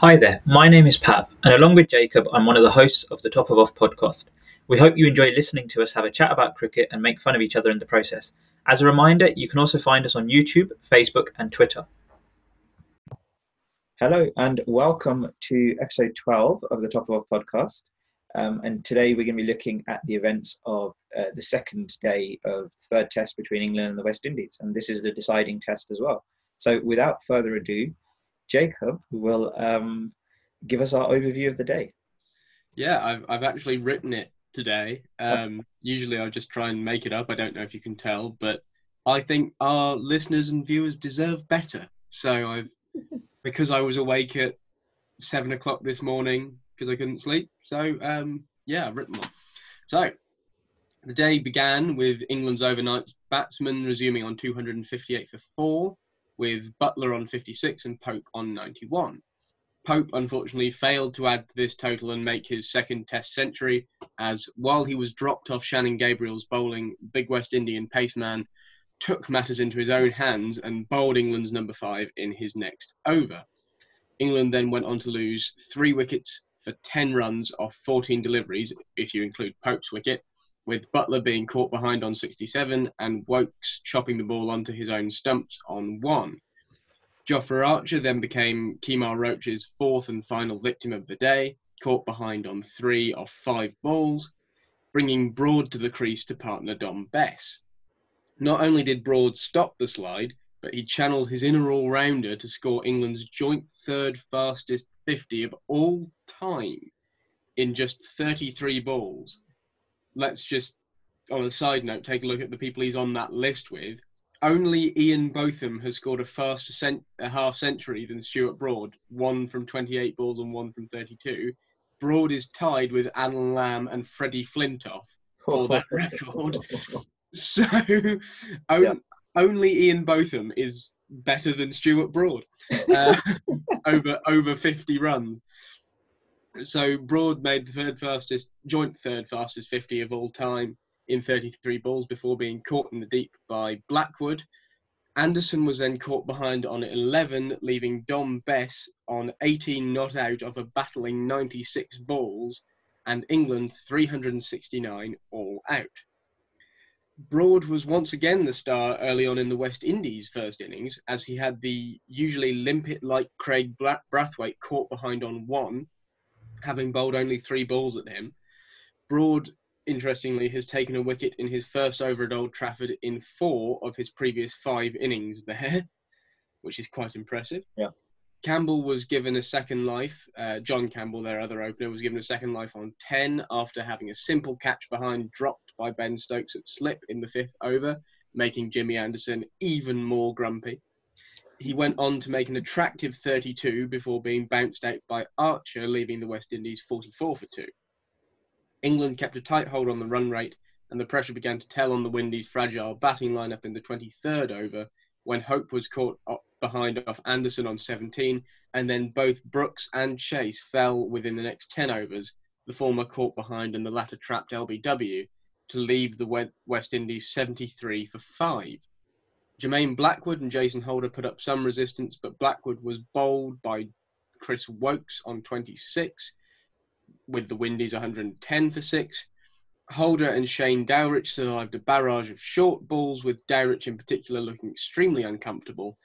Hi there, my name is Pav, and along with Jacob, I'm one of the hosts of the Top of Off podcast. We hope you enjoy listening to us have a chat about cricket and make fun of each other in the process. As a reminder, you can also find us on YouTube, Facebook, and Twitter. Hello, and welcome to episode 12 of the Top of Off podcast. Um, and today we're going to be looking at the events of uh, the second day of the third test between England and the West Indies. And this is the deciding test as well. So without further ado, Jacob who will um, give us our overview of the day. Yeah, I've, I've actually written it today. Um, usually I just try and make it up. I don't know if you can tell, but I think our listeners and viewers deserve better. So I've, because I was awake at seven o'clock this morning because I couldn't sleep. So um, yeah, I've written one. So the day began with England's overnight batsmen resuming on 258 for four with Buttler on 56 and Pope on 91. Pope unfortunately failed to add to this total and make his second Test century, as while he was dropped off Shannon Gabriel's bowling, big West Indian paceman took matters into his own hands and bowled England's number five in his next over. England then went on to lose three wickets for 10 runs off 14 deliveries, if you include Pope's wicket, with Buttler being caught behind on 67 and Woakes chopping the ball onto his own stumps on one. Jofra Archer then became Kemar Roach's fourth and final victim of the day, caught behind on three off five balls, bringing Broad to the crease to partner Dom Bess. Not only did Broad stop the slide, but he channeled his inner all rounder to score England's joint third fastest 50 of all time in just 33 balls let's just, on a side note, take a look at the people he's on that list with. Only Ian Botham has scored a faster cent- a half century than Stuart Broad, one from 28 balls and one from 32. Broad is tied with Alan Lamb and Freddie Flintoff for that record. So on, yeah. only Ian Botham is better than Stuart Broad uh, over over 50 runs so Broad made the third fastest, joint third fastest 50 of all time in 33 balls before being caught in the deep by Blackwood. Anderson was then caught behind on 11, leaving Dom Bess on 18 not out of a battling 96 balls, and England 369 all out. Broad was once again the star early on in the West Indies' first innings, as he had the usually limpet like Kraigg Brathwaite caught behind on one, having bowled only three balls at him. Broad, interestingly, has taken a wicket in his first over at Old Trafford in four of his previous five innings there, which is quite impressive. Yeah. Campbell was given a second life. Uh, John Campbell, their other opener, was given a second life on 10 after having a simple catch behind dropped by Ben Stokes at slip in the fifth over, making Jimmy Anderson even more grumpy he went on to make an attractive 32 before being bounced out by Archer, leaving the West Indies 44 for 2. England kept a tight hold on the run rate, and the pressure began to tell on the Windies' fragile batting lineup in the 23rd over when Hope was caught behind off Anderson on 17, and then both Brooks and Chase fell within the next 10 overs, the former caught behind and the latter trapped LBW to leave the West Indies 73 for 5. Jermaine Blackwood and Jason Holder put up some resistance, but Blackwood was bowled by Chris Woakes on 26, with the Windies 110 for 6. Holder and Shane Dowrich survived a barrage of short balls, with Dowrich in particular looking extremely uncomfortable,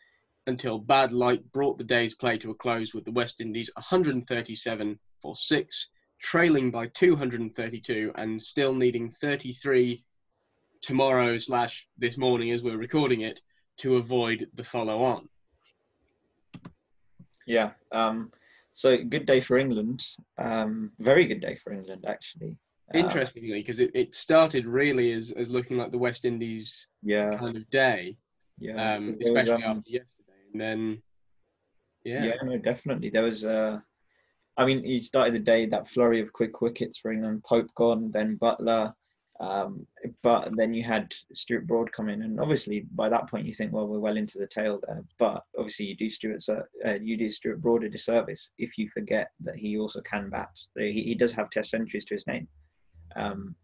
until bad light brought the day's play to a close with the West Indies 137 for 6, trailing by 232 and still needing 33 tomorrow slash this morning as we're recording it to avoid the follow on. Yeah. Um, so good day for England. Um, very good day for England, actually. Uh, Interestingly, because it, it started really as, as looking like the West Indies yeah. kind of day. Yeah. Um, especially was, um, after yesterday. And then, yeah. Yeah, no, definitely. There was, uh, I mean, he started the day, that flurry of quick wickets for England. Pope gone, then Buttler, um, but then you had Stuart Broad come in, and obviously by that point you think, well, we're well into the tail there. But obviously you do Stuart uh, you do Stuart Broad a disservice if you forget that he also can bat. He, he does have Test centuries to his name, um,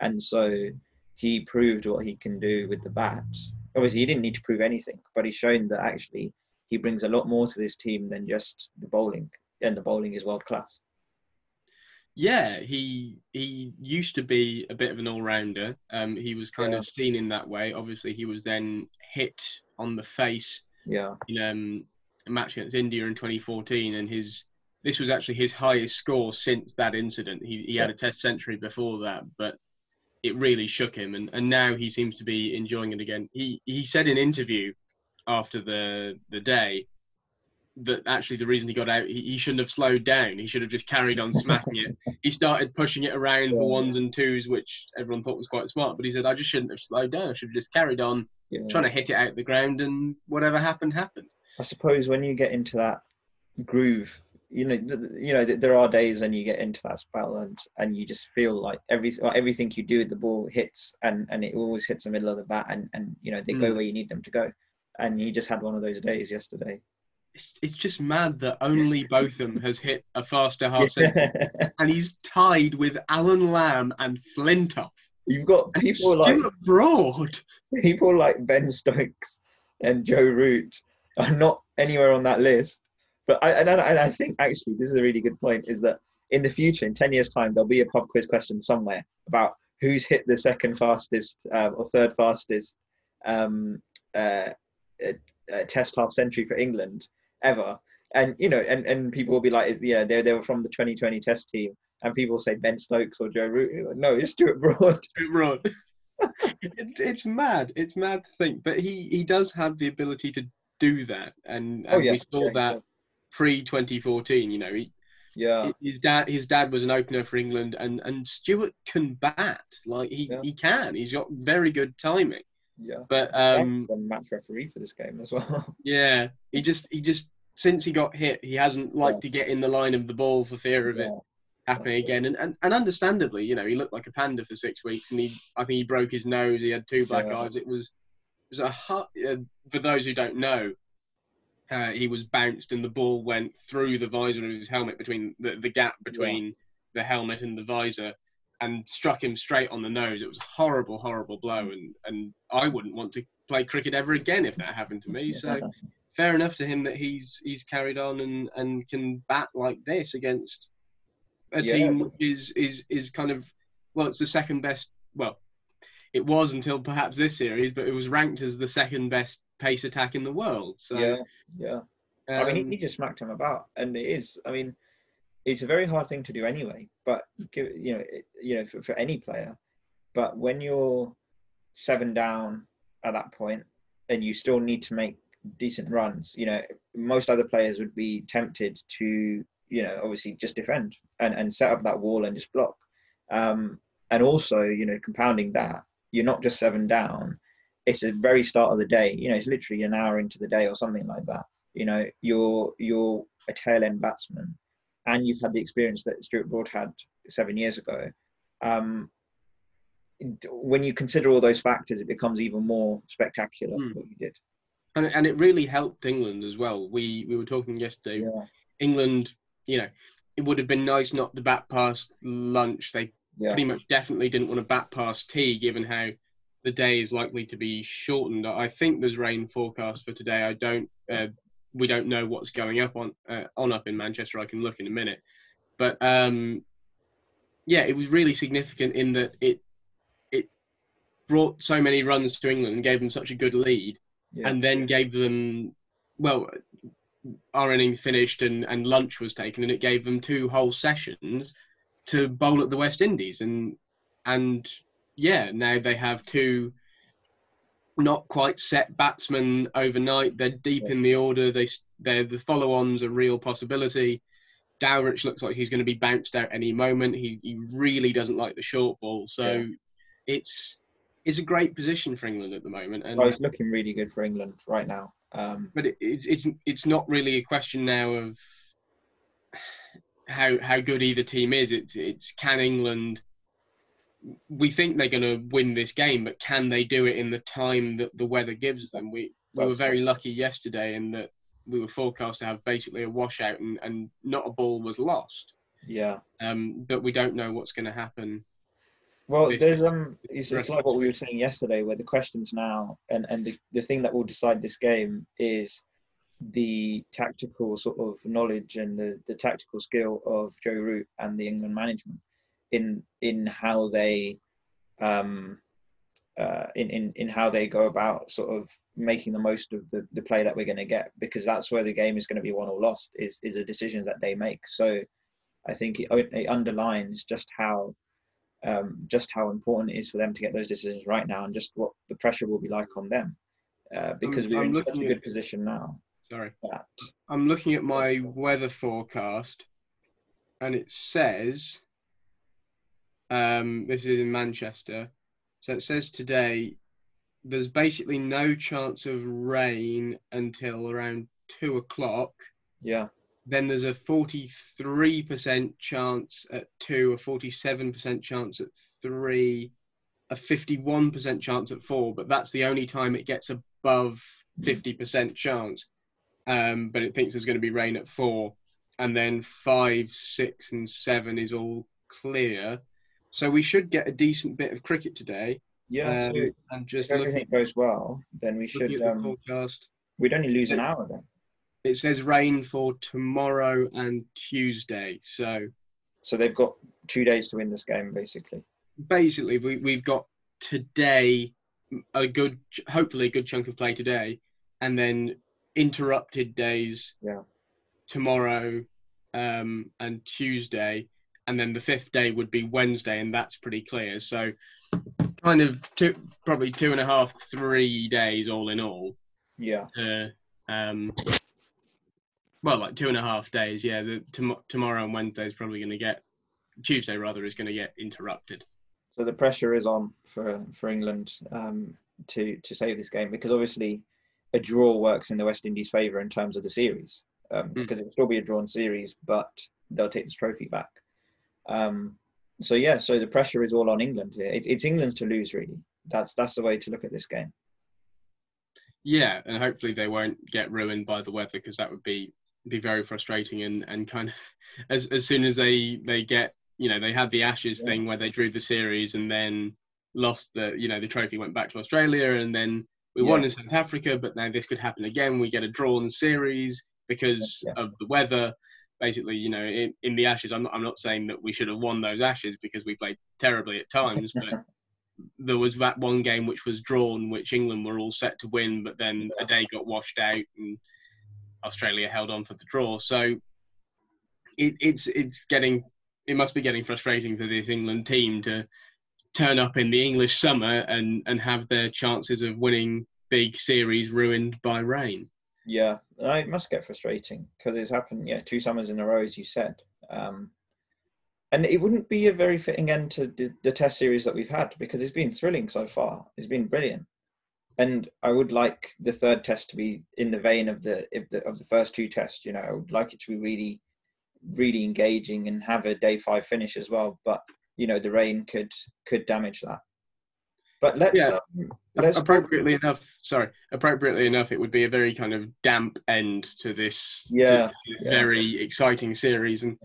and so he proved what he can do with the bat. Obviously he didn't need to prove anything, but he's shown that actually he brings a lot more to this team than just the bowling. and the bowling is world class. Yeah, he he used to be a bit of an all rounder. Um, he was kind Yeah. of seen in that way. Obviously, he was then hit on the face Yeah, in um, a match against India in 2014, and his this was actually his highest score since that incident. He he had a Test century before that, but it really shook him, and, and now he seems to be enjoying it again. He he said in an interview after the the day that actually the reason he got out he, he shouldn't have slowed down. He should have just carried on smacking it. He started pushing it around Yeah. for ones and twos, which everyone thought was quite smart. But he said I just shouldn't have slowed down. I should have just carried on yeah. trying to hit it out the ground, and whatever happened happened. I suppose when you get into that groove, you know, you know, there are days when you get into that spell and and you just feel like every everything you do with the ball hits and and it always hits the middle of the bat and and you know they go Mm. where you need them to go. And you just had one of those days yesterday. It's, it's just mad that only Botham has hit a faster half century, and he's tied with Alan Lamb and Flintoff. You've got people like Stuart Broad. people like Ben Stokes and Joe Root are not anywhere on that list. But I and I, and I think actually this is a really good point. Is that in the future, in ten years' time, there'll be a pub quiz question somewhere about who's hit the second fastest uh, or third fastest um, uh, uh, uh, Test half century for England ever. And you know, and, and people will be like, yeah, they they were from the 2020 Test team, and people say Ben Stokes or Joe Root. Like, no, it's Stuart Broad. Stuart Broad. it's, it's mad. It's mad to think, but he, he does have the ability to do that, and, oh, and Oh, yeah. we saw Yeah, that does. pre 2014. You know, he, Yeah, his dad his dad was an opener for England, and and Stuart can bat like he, Yeah. he can. He's got very good timing, yeah. but Um, the match referee for this game as well. Yeah, he just he just since he got hit, he hasn't liked Yeah. to get in the line of the ball for fear of it happening That's again. And, and and understandably, you know, he looked like a panda for six weeks, and he I think he broke his nose. He had two black Yeah. eyes. It was it was a uh, for those who don't know. Uh, he was bounced and the ball went through the visor of his helmet between the, the gap between the helmet and the visor and struck him straight on the nose. It was a horrible, horrible blow and, and I wouldn't want to play cricket ever again if that happened to me. So fair enough to him that he's he's carried on and, and can bat like this against a Yeah. team which is, is is kind of well it's the second best well it was until perhaps this series but it was ranked as the second best pace attack in the world so yeah, yeah. I mean, he, um, he just smacked him about, and it is. I mean, it's a very hard thing to do anyway. But you know, it, you know, for, for any player. But when you're seven down at that point, and you still need to make decent runs, you know, most other players would be tempted to, you know, obviously just defend and, and set up that wall and just block. Um, and also, you know, compounding that, you're not just seven down. It's the very start of the day. You know, it's literally an hour into the day or something like that you know you're you're a tail end batsman and you've had the experience that Stuart Broad had seven years ago um, when you consider all those factors it becomes even more spectacular Hmm. what you did and, and it really helped England as well we we were talking yesterday yeah England you know it would have been nice not to bat past lunch they yeah pretty much definitely didn't want to bat past tea, given how the day is likely to be shortened. I think there's rain forecast for today. I don't. Uh, we don't know what's going up on uh, on up in Manchester. I can look in a minute, but um, yeah, it was really significant in that it it brought so many runs to England and gave them such a good lead, yeah and then gave them well. Our innings finished and, and lunch was taken, and it gave them two whole sessions to bowl at the West Indies, and and yeah, now they have two not quite set batsmen overnight. They're deep Yeah. in the order. They they're the follow-ons a real possibility. Dowrich looks like he's going to be bounced out any moment. He he really doesn't like the short ball, so Yeah. it's it's a great position for England at the moment. And oh, it's looking really good for England right now um, but it, it's it's it's not really a question now of how how good either team is. It's it's can England. We think they're going to win this game, but can they do it in the time that the weather gives them? We we were very lucky yesterday in that we were forecast to have basically a washout and, and not a ball was lost. yeah Um, but we don't know what's going to happen. Well, This- there's um, it's, it's like what we were saying yesterday, where the questions now and and the, the thing that will decide this game is the tactical sort of knowledge and the, the tactical skill of Joe Root and the England management in in how they um, uh, in, in in how they go about sort of making the most of the, the play that we're going to get because that's where the game is going to be won or lost is is the decisions that they make. So I think it, it underlines just how um, just how important it is for them to get those decisions right now and just what the pressure will be like on them uh, because I'm- we're I'm in such a good at- position now Sorry. that I'm looking at my weather forecast, and it says, um, this is in Manchester. So it says today there's basically no chance of rain until around two o'clock. yeah Then there's a 43% chance at two, a 47% chance at three, a 51% chance at four, but that's the only time it gets above 50% chance. Um, but it thinks there's going to be rain at four, and then five, six, and seven is all clear. So we should get a decent bit of cricket today. yeah Um, so and just if everything goes well then we should looking at the um, forecast, we'd only lose an hour then it says rain for tomorrow and Tuesday. So so they've got two days to win this game basically basically we, we've got today a good hopefully a good chunk of play today and then interrupted days Yeah. tomorrow um, and tuesday and then the fifth day would be wednesday and that's pretty clear so kind of two probably two and a half three days all in all yeah uh, um, well like two and a half days yeah the, tom- tomorrow and wednesday is probably going to get tuesday rather is going to get interrupted so the pressure is on for for England um, to to save this game because obviously a draw works in the West Indies' favour in terms of the series um, Mm. because it'll still be a drawn series, but they'll take this trophy back. Um, so yeah, so the pressure is all on England. here. It's, it's England's to lose really. That's that's the way to look at this game. Yeah, and hopefully they won't get ruined by the weather because that would be be very frustrating and, and kind of as as soon as they they get you know they had the Ashes Yeah. thing where they drew the series and then lost the you know the trophy went back to Australia and then we won in South Africa but now this could happen again we get a drawn series because Yeah. of the weather basically you know in, in the Ashes I'm not, I'm not saying that we should have won those Ashes because we played terribly at times but there was that one game which was drawn, which England were all set to win, but then a day got washed out and Australia held on for the draw. So it, it's it's getting it must be getting frustrating for this England team to turn up in the English summer and and have their chances of winning big series ruined by rain. Yeah, it must get frustrating because it's happened. Yeah, two summers in a row, as you said. Um, and it wouldn't be a very fitting end to the, test series that we've had because it's been thrilling so far. It's been brilliant, and I would like the third test to be in the vein of the of the, of the first two tests. You know, I would like it to be really, really engaging and have a day five finish as well. But you know, the rain could could damage that. But let's Yeah. um, let's appropriately enough, sorry, appropriately enough, it would be a very kind of damp end to this, to this yeah. very exciting series, and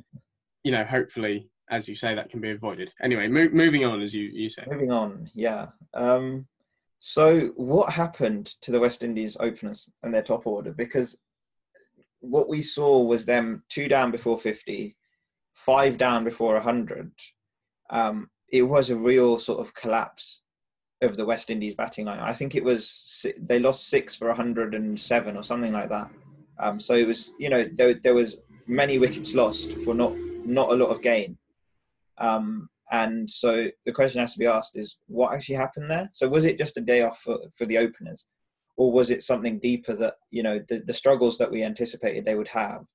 you know, hopefully, as you say, that can be avoided. Anyway, mo- moving on, as you you say. Moving on, yeah. Um, so, what happened to the West Indies openers and their top order? Because what we saw was them two down before 50, five down before 100. Um, it was a real sort of collapse of the West Indies batting line. I think it was they lost six for 107 or something like that. Um, so it was, you know, there, there was many wickets lost for not not a lot of gain. Um, and so the question has to be asked is what actually happened there? So was it just a day off for, for the openers? Or was it something deeper that, you know, the, the struggles that we anticipated they would have,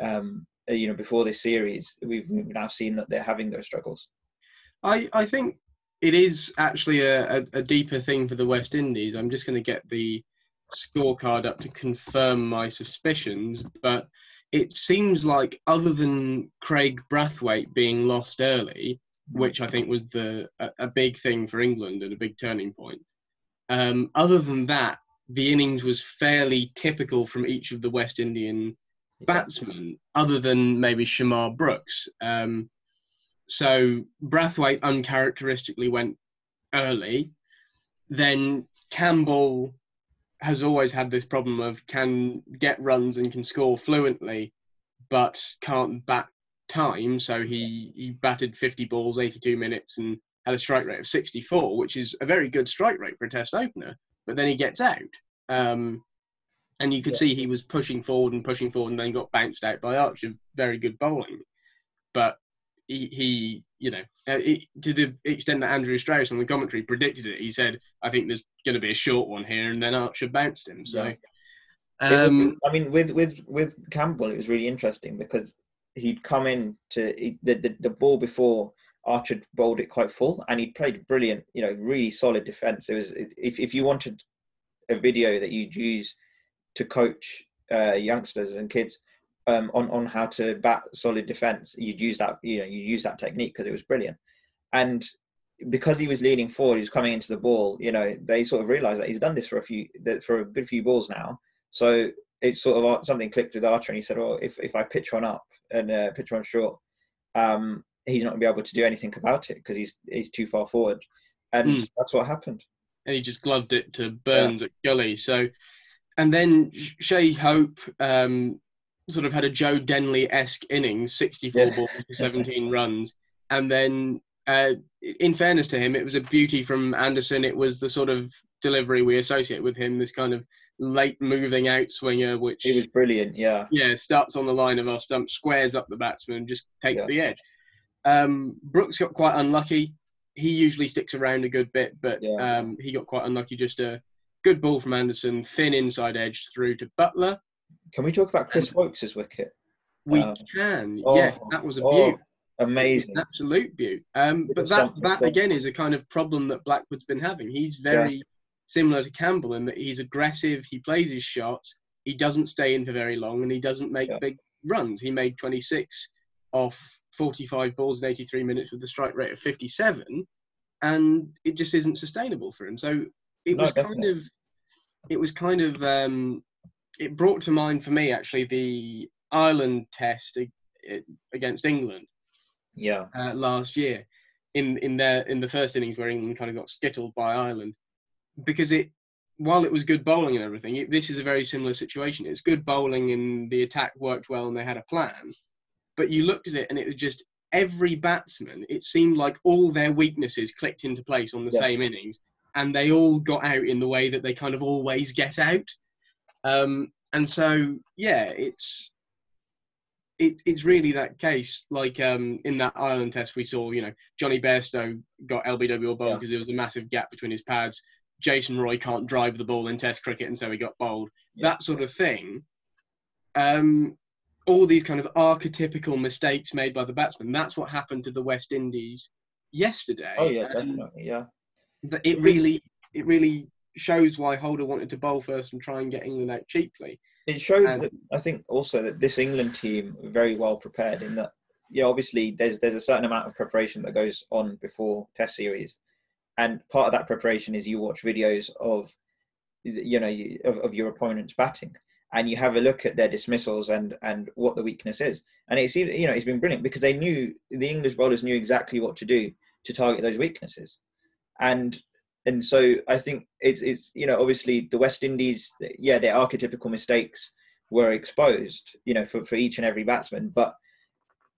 um, you know, before this series, we've, we've now seen that they're having those struggles. I I think it is actually a, a, a deeper thing for the West Indies. I'm just going to get the scorecard up to confirm my suspicions, but it seems like other than Kraigg Brathwaite being lost early, which I think was the a, a big thing for England and a big turning point. Um, other than that, the innings was fairly typical from each of the West Indian batsmen, other than maybe Shamarh Brooks. Um, so Brathwaite uncharacteristically went early. Then Campbell has always had this problem of can get runs and can score fluently, but can't bat time. So he he batted 50 balls, 82 minutes, and had a strike rate of 64, which is a very good strike rate for a Test opener. But then he gets out. Um, and you could Yeah. see he was pushing forward and pushing forward, and then got bounced out by Archer. Very good bowling, but he, he you know, uh, it, to the extent that Andrew Strauss on the commentary predicted it, he said, "I think there's going to be a short one here," and then Archer bounced him. So, Yeah. Um, I mean, with with with Campbell, it was really interesting because he'd come in to he, the, the the ball before Archer bowled it quite full, and he played brilliant. You know, really solid defense. It was if if you wanted a video that you'd use to coach uh, youngsters and kids um, on on how to bat solid defense, you'd use that. You know, you use that technique because it was brilliant, and because he was leaning forward, he was coming into the ball. You know, they sort of realised that he's done this for a few for a good few balls now. So it's sort of something clicked with Archer, and he said, "Well, if if I pitch one up and uh, pitch one short, um, he's not going to be able to do anything about it because he's he's too far forward." And Mm. that's what happened. and he just gloved it to Burns at Gully. So, and then Sh- Shai Hope um, sort of had a Joe Denly esque innings, 64 yeah. balls, 17 runs. And then, uh, in fairness to him, it was a beauty from Anderson. It was the sort of delivery we associate with him, this kind of late moving out swinger, which He was brilliant. Yeah, yeah, starts on the line of off stump, squares up the batsman, just takes Yeah. the edge. Um, Brooks got quite unlucky. He usually sticks around a good bit, but Yeah. um, he got quite unlucky. Just a good ball from Anderson, thin inside edge through to Buttler. Can we talk about Chris Woakes' wicket? We Um, can, oh, yes, that was a oh, beaut. Amazing. An absolute beaut. Um, but that, that again is a kind of problem that Blackwood's been having. He's very similar to Campbell in that he's aggressive, he plays his shots, he doesn't stay in for very long, and he doesn't make Yeah. big runs. He made 26 off 45 balls in 83 minutes with a strike rate of 57, and it just isn't sustainable for him. So it No, was kind of, it was kind of, um, it brought to mind for me actually the Ireland test against England. Yeah, uh, last year in in their in the first innings where England kind of got skittled by Ireland. Because it while it was good bowling and everything it, this is a very similar situation. It's good bowling and the attack worked well and they had a plan. But you looked at it and it was just every batsman it seemed like all their weaknesses clicked into place on the Yeah. same innings. And they all got out in the way that they kind of always get out um, and so yeah it's it, it's really that case. Like um, in that Ireland test, we saw, you know, Jonny Bairstow got LBW or bowled Yeah. because there was a massive gap between his pads. Jason Roy can't drive the ball in Test cricket, and so he got bowled. Yeah. That sort of thing. Um, all these kind of archetypical mistakes made by the batsman. That's what happened to the West Indies yesterday. oh yeah, definitely. Yeah, It really, it really shows why Holder wanted to bowl first and try and get England out cheaply. it showed And- that I think also that this England team very well prepared in that yeah obviously there's there's a certain amount of preparation that goes on before test series. And part of that preparation is you watch videos of you know of, of your opponent's batting. And you have a look at their dismissals and and what the weakness is. And it's you know it's been brilliant because they knew the English bowlers knew exactly what to do to target those weaknesses. And and so I think it's it's you know obviously the West Indies yeah their archetypical mistakes were exposed you know for, for each and every batsman but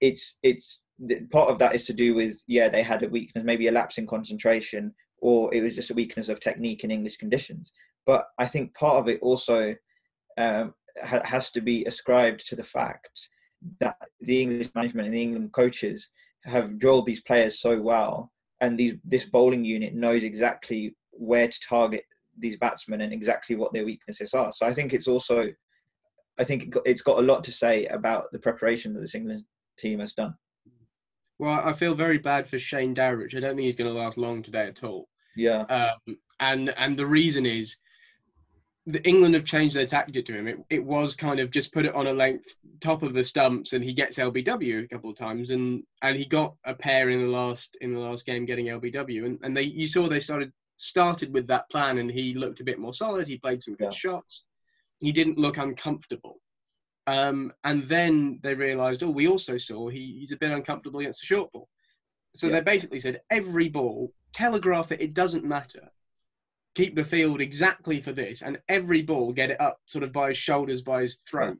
it's it's part of that is to do with yeah they had a weakness maybe a lapse in concentration or it was just a weakness of technique in English conditions. But I think part of it also um, ha- has to be ascribed to the fact that the English management and the England coaches have drilled these players so well and these this bowling unit knows exactly where to target these batsmen and exactly what their weaknesses are. So I think it's also, I think it's got a lot to say about the preparation that this England team has done. Well, I feel very bad for Shane Dowrich. I don't think he's going to last long today at all. Yeah, Um, and and the reason is the England have changed their tactic to him. It, it was kind of just put it on a length top of the stumps, and he gets LBW a couple of times, and and he got a pair in the last in the last game getting LBW, and and they you saw they started started with that plan, and he looked a bit more solid. He played some good Yeah. shots. He didn't look uncomfortable. Um, and then they realised, oh, we also saw he, he's a bit uncomfortable against the short ball. So Yeah. they basically said every ball, telegraph it, it doesn't matter. Keep the field exactly for this, and every ball get it up sort of by his shoulders, by his throat.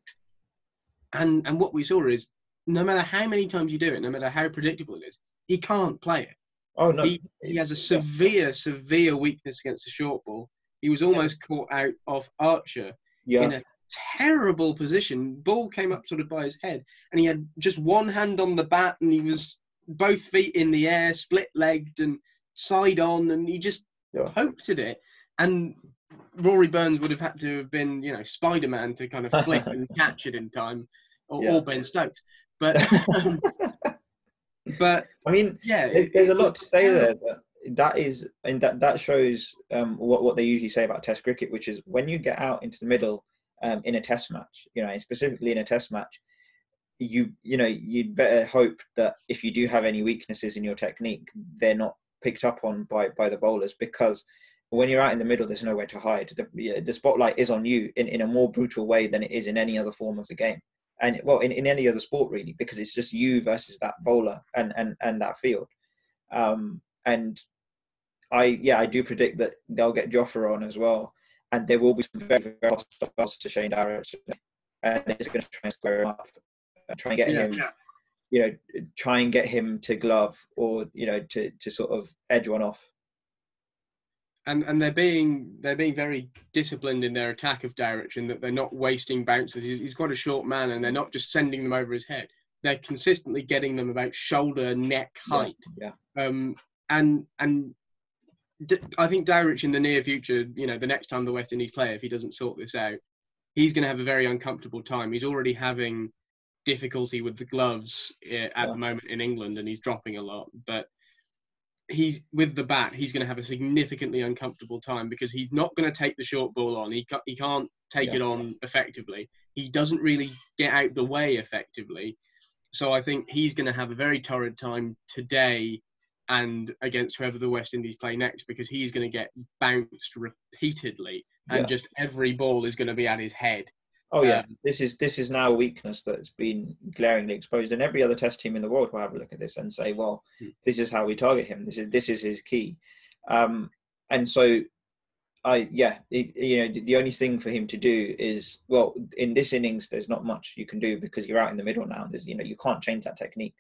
And and what we saw is no matter how many times you do it, no matter how predictable it is, he can't play it. Oh no, He, he has a severe, severe weakness against the short ball. He was almost caught out of Archer yeah, in a terrible position. Ball came up sort of by his head, and he had just one hand on the bat, and he was both feet in the air, split legged, and side on, and he just Yeah. at it. And Rory Burns would have had to have been, you know, Spider Man to kind of flick and catch it in time, or, Yeah. or Ben Stokes. But, um, but I mean, yeah, there's, there's a lot to say there. That, that is, and that that shows um, what what they usually say about Test cricket, which is when you get out into the middle um, in a Test match, you know, specifically in a Test match, you you know you'd better hope that if you do have any weaknesses in your technique, they're not picked up on by by the bowlers because when you're out in the middle, there's nowhere to hide. The, yeah, the spotlight is on you in, in a more brutal way than it is in any other form of the game. And well, in, in any other sport really, because it's just you versus that bowler and, and, and that field. Um, and I, yeah, I do predict that they'll get Jofra on as well. And there will be some very, very hostile to Shane Dowrich. And they're just going to try and square him up and try and get Yeah, him, you know, try and get him to glove or, you know, to, to sort of edge one off. and and they're being they're being very disciplined in their attack of direction that they're not wasting bounces. He's, quite a short man, and they're not just sending them over his head. They're consistently getting them about shoulder neck height. Yeah. Um, and and I think Dowrich in the near future, you know, the next time the West Indies play, if he doesn't sort this out, he's going to have a very uncomfortable time. He's already having difficulty with the gloves uh, at Yeah. the moment in England, and he's dropping a lot. But he's with the bat, he's going to have a significantly uncomfortable time because he's not going to take the short ball on. He ca- he can't take Yeah. it on effectively. He doesn't really get out the way effectively. So I think he's going to have a very torrid time today and against whoever the West Indies play next because he's going to get bounced repeatedly and Yeah. just every ball is going to be at his head. Oh yeah, Um, this is this is now a weakness that's been glaringly exposed, and every other Test team in the world will have a look at this and say, "Well, Hmm. this is how we target him. This is this is his key." Um, and so, I yeah, it, you know, the only thing for him to do is well, in this innings, there's not much you can do because you're out in the middle now. There's you know you can't change that technique.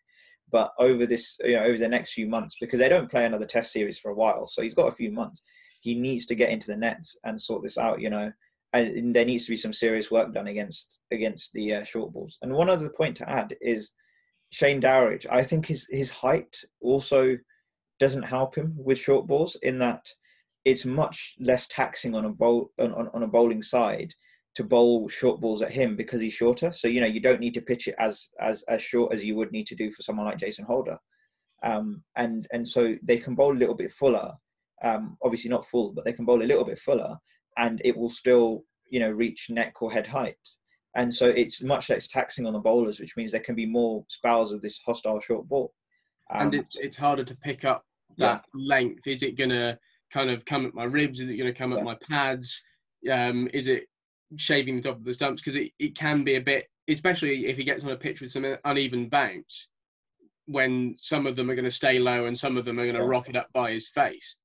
But over this, you know, over the next few months, because they don't play another Test series for a while, so he's got a few months. He needs to get into the nets and sort this out. You know, and there needs to be some serious work done against against the uh, short balls. And one other point to add is Shane Dowrich. I think his his height also doesn't help him with short balls in that it's much less taxing on a bowl on, on, on a bowling side to bowl short balls at him because he's shorter. So you know you don't need to pitch it as as as short as you would need to do for someone like Jason Holder. Um, and and so they can bowl a little bit fuller. Um, obviously not full, but they can bowl a little bit fuller and it will still you know reach neck or head height and so it's much less taxing on the bowlers which means there can be more spells of this hostile short ball um, and it's it's harder to pick up that length. Is it going to kind of come at my ribs? Is it going to come at my pads? Um, is it shaving the top of the stumps? Because it, it can be a bit, especially if he gets on a pitch with some uneven bounce, when some of them are going to stay low and some of them are going to Yeah. rocket up by his face.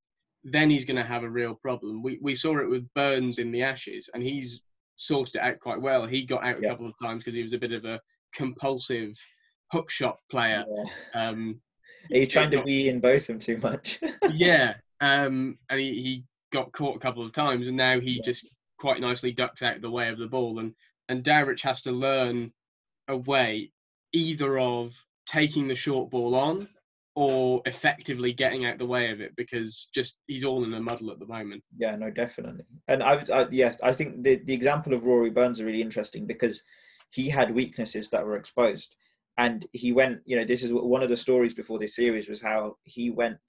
Then he's going to have a real problem. We we saw it with Burns in the Ashes, and he's sourced it out quite well. He got out a Yeah. couple of times because he was a bit of a compulsive hook shot player. yeah. Um, are you trying to not- be in both of them too much yeah, um, and he, he got caught a couple of times, and now he Yeah. just quite nicely ducks out of the way of the ball. And and Dowrich has to learn a way either of taking the short ball on or effectively getting out the way of it because just he's all in a muddle at the moment. yeah no definitely. And i've I, yeah i think the, the example of rory burns are really interesting because he had weaknesses that were exposed. And he went you know this is one of the stories before this series was how he went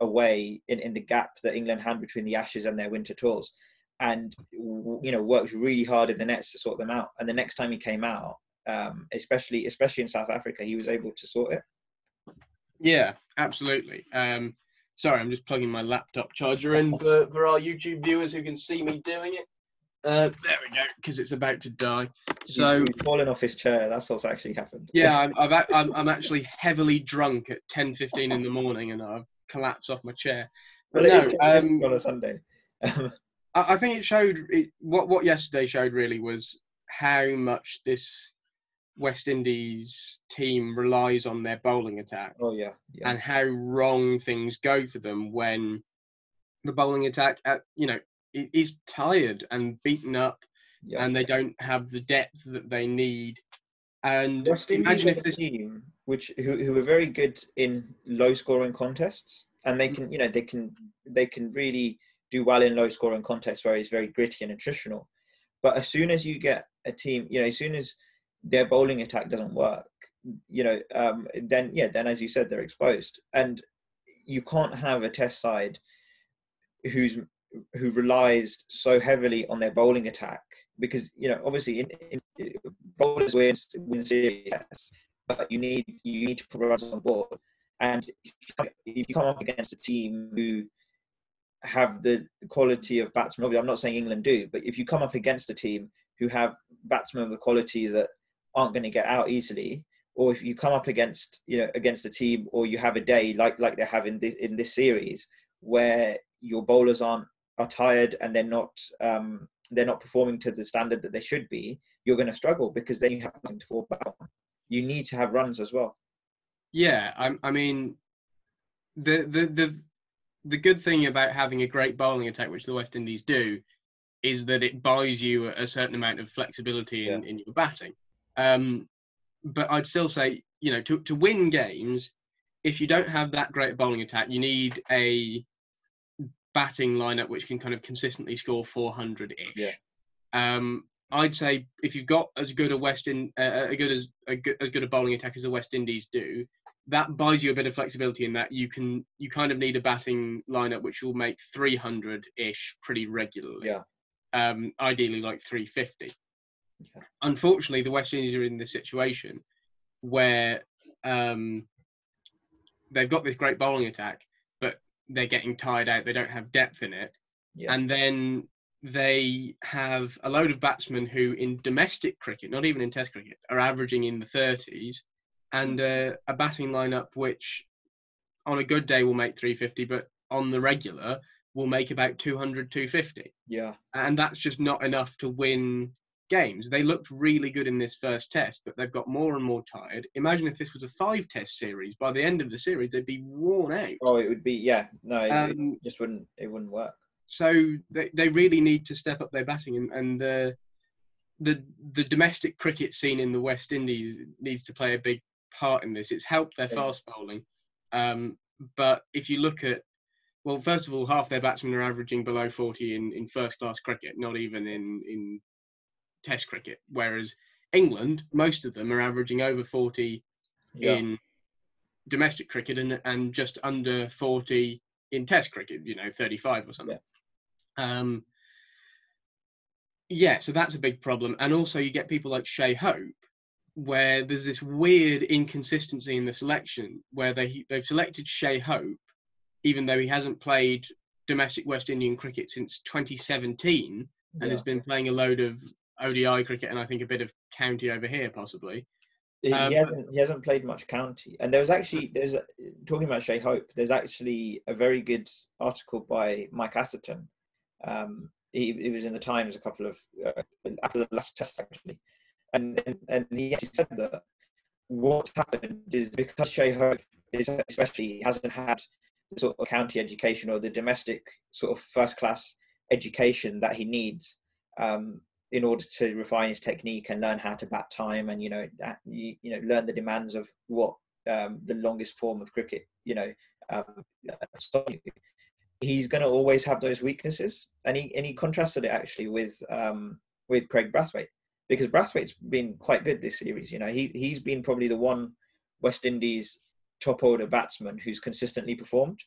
away in, in the gap that england had between the ashes and their winter tours and you know worked really hard in the nets to sort them out. And the next time he came out um, especially especially in south africa he was able to sort it Yeah, absolutely. Um, sorry, I'm just plugging my laptop charger in for, for our YouTube viewers who can see me doing it. Uh, there we go, because it's about to die. So he's fallen off his chair that's what's actually happened yeah, I'm, I've, I'm I'm actually heavily drunk at 10:15 in the morning, and I've collapsed off my chair. But well, it no, is um, on a sunday I, I think it showed it, what what yesterday showed really was how much this West Indies team relies on their bowling attack oh yeah, yeah, and how wrong things go for them when the bowling attack, at, you know, is tired and beaten up, yeah. and they don't have the depth that they need. And West imagine are if a this, team which who who are very good in low scoring contests, and Mm. they can you know they can they can really do well in low scoring contests where it's very gritty and attritional. But as soon as you get a team, you know, as soon as their bowling attack doesn't work, you know, um, then yeah, then as you said, they're exposed, and you can't have a test side who's who relies so heavily on their bowling attack because you know obviously in, in, bowlers win win series, but you need you need to put runs on board, and if you come- if you come up against a team who have the quality of batsmen, obviously I'm not saying England do, but if you come up against a team who have batsmen of the quality that aren't going to get out easily, or if you come up against you know against a team or you have a day like like they have in this in this series where your bowlers aren't are tired and they're not um, they're not performing to the standard that they should be, you're going to struggle because then you have nothing to fall back on. You need to have runs as well. yeah, I, I mean, the the the the good thing about having a great bowling attack, which the West Indies do, is that it buys you a certain amount of flexibility in, in your batting. Um, but I'd still say, you know, to, to win games, if you don't have that great bowling attack, you need a batting lineup which can kind of consistently score 400 ish. Yeah. Um, I'd say if you've got as good a West in, uh, a good as a good, as good a bowling attack as the West Indies do, that buys you a bit of flexibility in that you can you kind of need a batting lineup which will make 300 ish pretty regularly. Yeah. Um, ideally like 350. Yeah. Unfortunately, the West Indies are in this situation where um, they've got this great bowling attack, but they're getting tired out. They don't have depth in it, Yeah. and then they have a load of batsmen who, in domestic cricket, not even in Test cricket, are averaging in the 30s, and uh, a batting lineup which, on a good day, will make 350, but on the regular will make about 200, 250 yeah. and that's just not enough to win games. They looked really good in this first test, but they've got more and more tired. Imagine if this was a five test series. By the end of the series, they'd be worn out. Oh, it would be yeah. No, it, it Um, just wouldn't. It wouldn't work. So they, they really need to step up their batting, and, and uh, the the domestic cricket scene in the West Indies needs to play a big part in this. It's helped their Yeah. fast bowling, um, but if you look at well, first of all, half their batsmen are averaging below 40 in, in first class cricket, not even in, in Test cricket. Whereas England, most of them are averaging over 40 Yeah. in domestic cricket and, and just under 40 in Test cricket, you know, 35 or something. Um, yeah, so that's a big problem. And also, you get people like Shai Hope, where there's this weird inconsistency in the selection where they, they've selected Shai Hope, even though he hasn't played domestic West Indian cricket since 2017 and yeah. has been playing a load of ODI cricket and I think a bit of county over here, possibly. He, Um, he hasn't he hasn't played much county, and there was actually there's a, talking about Shai Hope. There's actually a very good article by Mike Atherton. Um, he, he was in the Times a couple of uh, after the last test actually, and, and and he actually said that what happened is because Shai Hope is especially hasn't had the sort of county education or the domestic sort of first class education that he needs. Um, in order to refine his technique and learn how to bat time and you know you, you know learn the demands of what um, the longest form of cricket you know um, he's going to always have those weaknesses. And he and he contrasted it actually with um, with Kraigg Brathwaite because Brathwaite's been quite good this series you know. He he's been probably the one West Indies top order batsman who's consistently performed.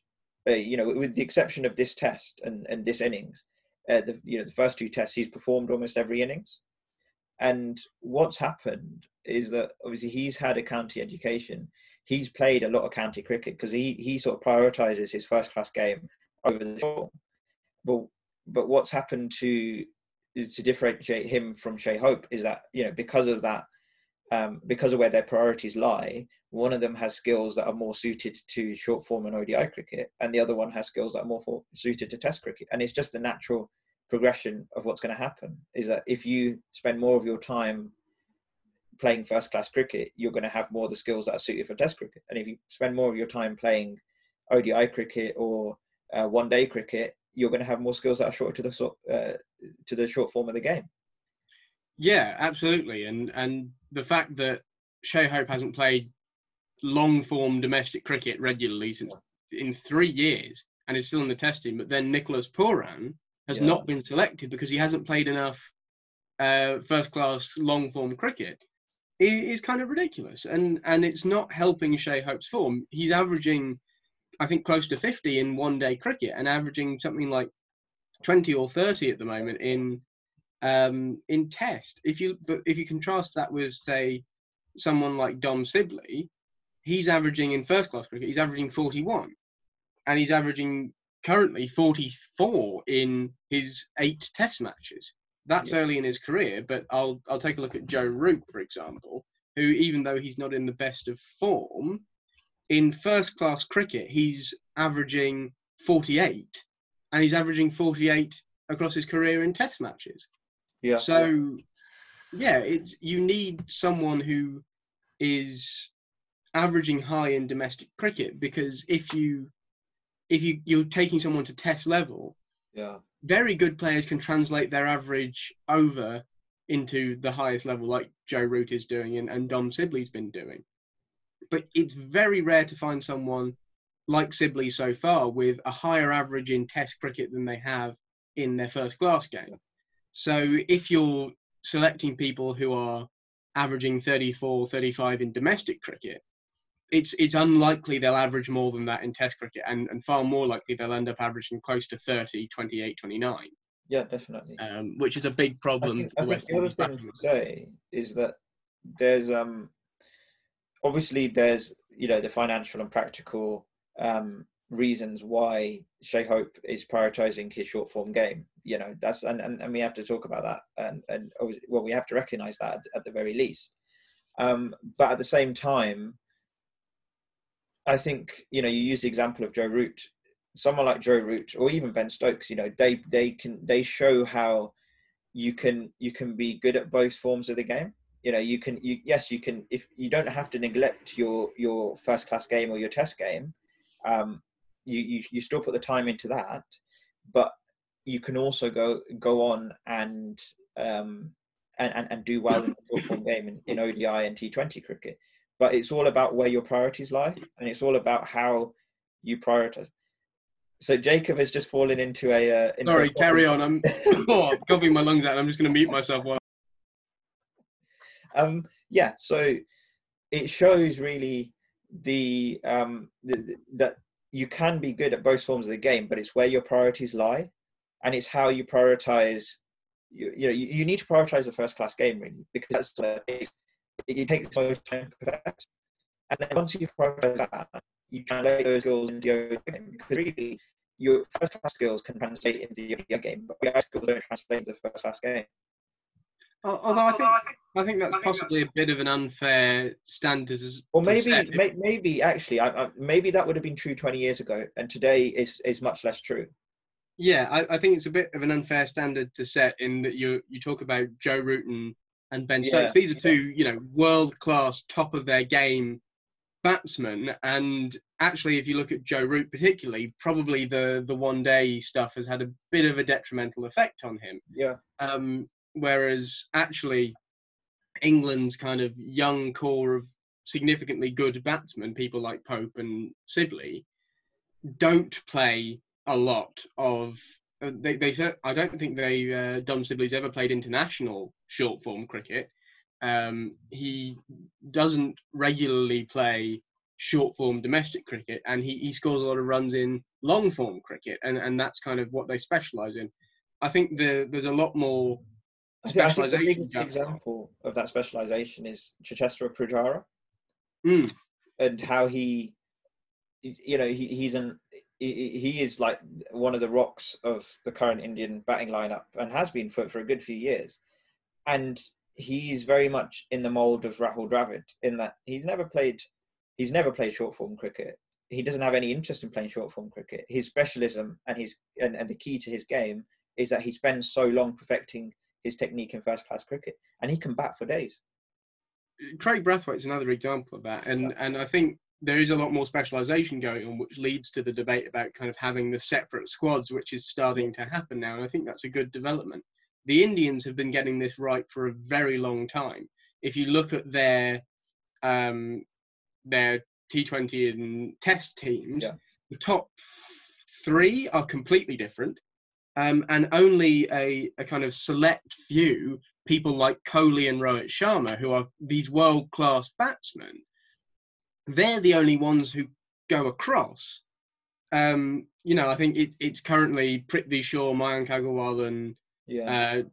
Uh, you know with the exception of this test and and this innings uh, the you know the first two tests he's performed almost every innings. And what's happened is that obviously he's had a county education. He's played a lot of county cricket because he he sort of prioritizes his first class game over the short. But but what's happened to to differentiate him from Shai Hope is that you know because of that um, because of where their priorities lie, one of them has skills that are more suited to short form and ODI cricket, and the other one has skills that are more for, suited to Test cricket. And it's just a natural progression of what's going to happen. Is that if you spend more of your time playing first class cricket, you're going to have more of the skills that are suited for Test cricket. And if you spend more of your time playing ODI cricket or uh, one day cricket, you're going to have more skills that are shorter to the uh, to the short form of the game. Yeah, absolutely. And and the fact that Shai Hope hasn't played long form domestic cricket regularly since in three years and is still in the test team, but then Nicholas Pooran has yeah. not been selected because he hasn't played enough uh, first class long form cricket is kind of ridiculous. And and it's not helping Shai Hope's form. He's averaging, I think, close to 50 in one day cricket and averaging something like 20 or 30 at the moment in um, in test. If you but if you contrast that with say someone like Dom Sibley, he's averaging in first class cricket, he's averaging 41, and he's averaging currently 44 in his eight test matches. That's yeah. early in his career, but I'll I'll take a look at Joe Root, for example, who even though he's not in the best of form, in first class cricket he's averaging 48, and he's averaging 48 across his career in test matches. Yeah. So, yeah, it's you need someone who is averaging high in domestic cricket because if you if you you're taking someone to test level, yeah, very good players can translate their average over into the highest level, like Joe Root is doing and, and Dom Sibley's been doing. But it's very rare to find someone like Sibley so far with a higher average in Test cricket than they have in their first class game. So if you're selecting people who are averaging 34, 35 in domestic cricket, it's it's unlikely they'll average more than that in test cricket and, and far more likely they'll end up averaging close to 30, 28, 29. Yeah, definitely. Um, which is a big problem. I think, I think the other thing to say is that there's um obviously there's you know the financial and practical um reasons why Shai Hope is prioritizing his short form game. You know, that's and, and, and we have to talk about that and and well we have to recognize that at, at the very least. Um, but at the same time, I think you know you use the example of Joe Root, someone like Joe Root or even Ben Stokes. You know, they they can they show how you can you can be good at both forms of the game. You know, you can you yes you can if you don't have to neglect your your first class game or your test game. Um, you, you you still put the time into that, but you can also go go on and um, and, and, and do well in the short form game in, in ODI and T20 cricket. But it's all about where your priorities lie, and it's all about how you prioritize. So Jacob has just fallen into a. Uh, into Sorry, a carry on. I'm, oh, I'm coughing my lungs out. I'm just going to mute myself while. Um. Yeah. So it shows really the um the, that you can be good at both forms of the game, but it's where your priorities lie, and it's how you prioritize. You, you know, you, you need to prioritize the first class game really because that's where it, it takes so much time to perfect. And then once you prioritize that, you translate those skills into your game because really your first class skills can translate into your game, but your skills don't translate into the first class game. Although I think I think that's possibly a bit of an unfair standard. Or maybe may, maybe actually, I, I, maybe that would have been true twenty years ago, and today is is much less true. Yeah, I, I think it's a bit of an unfair standard to set in that you you talk about Joe Root and Ben Stokes. Yeah, These are two you know world class, top of their game batsmen, and actually, if you look at Joe Root particularly, probably the the one day stuff has had a bit of a detrimental effect on him. Yeah. Um, whereas actually England's kind of young core of significantly good batsmen, people like Pope and Sibley, don't play a lot of. Uh, they, they, I don't think they uh, Dom Sibley's ever played international short form cricket. Um, he doesn't regularly play short form domestic cricket, and he, he scores a lot of runs in long form cricket, and, and that's kind of what they specialise in. I think the, there's a lot more I think, I think the biggest example of that specialization is Cheteshwar Pujara, mm. and how he, you know, he, he's an he, he is like one of the rocks of the current Indian batting lineup and has been for for a good few years, and he's very much in the mold of Rahul Dravid in that he's never played he's never played short form cricket. He doesn't have any interest in playing short form cricket. His specialism and his and, and the key to his game is that he spends so long perfecting his technique in first class cricket, and he can bat for days. Kraigg Brathwaite's another example of that, and and I think there is a lot more specialization going on, which leads to the debate about kind of having the separate squads, which is starting to happen now, and I think that's a good development. The Indians have been getting this right for a very long time. If you look at their um, their T20 and Test teams, Yeah. the top three are completely different, um, and only a, a kind of select few people like Kohli and Rohit Sharma, who are these world class batsmen, they're the only ones who go across. Um, you know, I think it, it's currently Prithvi Shaw, Mayank Agarwal, and Yeah, uh,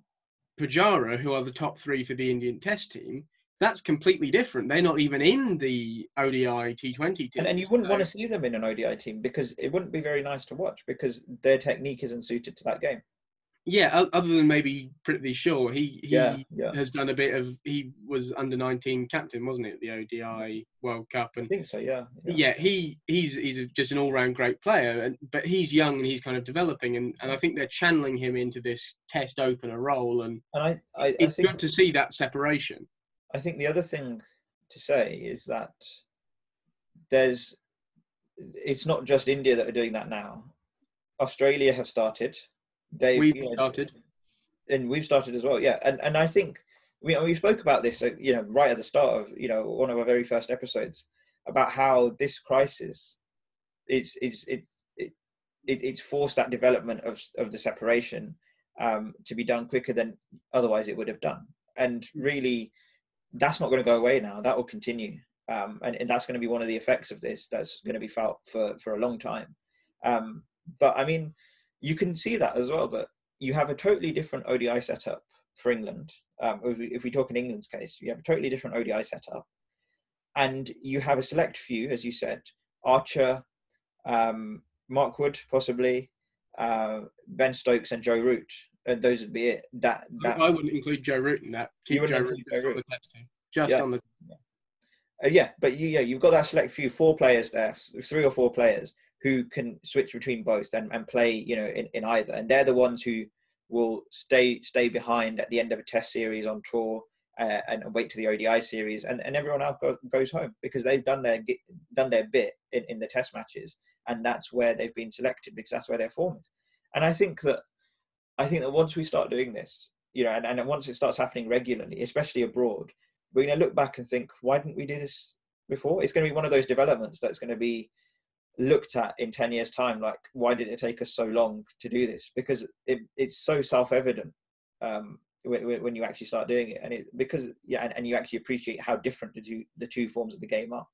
Pujara, who are the top three for the Indian Test team. That's completely different. They're not even in the ODI T20 team. and, and you wouldn't so- want to see them in an ODI team because it wouldn't be very nice to watch because their technique isn't suited to that game. Yeah, other than maybe Prithvi Shaw, he he Yeah, yeah. has done a bit of. He was under 19 captain, wasn't he, at the ODI World Cup? And I think so. Yeah. yeah, he he's he's a- just an all-round great player, and but he's young and he's kind of developing, and, and I think they're channeling him into this Test opener role, and And I, I, I it's think good to see that separation. I think the other thing to say is that there's it's not just India that are doing that now. Australia have started. We've you know, started. and we've started as well. Yeah, and and I think we we spoke about this, uh, you know, right at the start of you know one of our very first episodes about how this crisis is is it it, it it's forced that development of of the separation um, to be done quicker than otherwise it would have done, and really that's not going to go away now. That will continue, um, and, and that's going to be one of the effects of this. That's going to be felt for for a long time. Um, but I mean, you can see that as well. That you have a totally different ODI setup for England. Um, if, we, if we talk in England's case, you have a totally different ODI setup, and you have a select few, as you said, Archer, um, Mark Wood, possibly uh, Ben Stokes, and Joe Root. And those would be it. That that I wouldn't include Joe Root in that. You Keep Joe Root Joe Root? Just Yeah. on the Uh, yeah, but you, yeah, you've got that select few, four players there, three or four players who can switch between both and, and play, you know, in, in either, and they're the ones who will stay stay behind at the end of a Test series on tour uh, and wait to the ODI series, and, and everyone else go, goes home because they've done their done their bit in, in the Test matches, and that's where they've been selected because that's where their form is. And I think that I think that once we start doing this, you know, and, and once it starts happening regularly, especially abroad, we're going to look back and think, why didn't we do this before? It's going to be one of those developments that's going to be looked at in 10 years' time. Like, why did it take us so long to do this? Because it, it's so self evident um, when, when you actually start doing it. And it, because, yeah, and, and you actually appreciate how different the two, the two forms of the game are.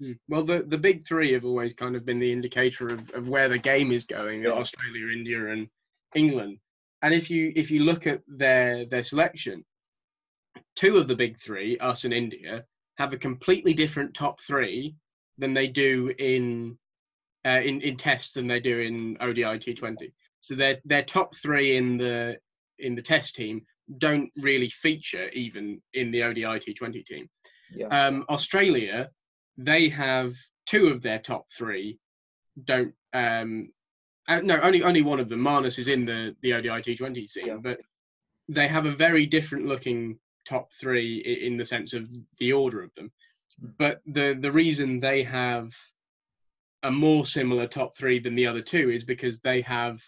Hmm. Well, the, the big three have always kind of been the indicator of, of where the game is going: Yeah. Australia, India, and England. And if you if you look at their their selection, two of the big three, us and India, have a completely different top three than they do in uh, in in tests than they do in ODI T20. So their their top three in the in the test team don't really feature even in the ODI T20 team. Yeah. Um, Australia, they have two of their top three don't. Um, uh, no, only only one of them. Marnus is in the the ODI T20 team, Yeah. but they have a very different looking top three in the sense of the order of them. Mm. But the the reason they have a more similar top three than the other two is because they have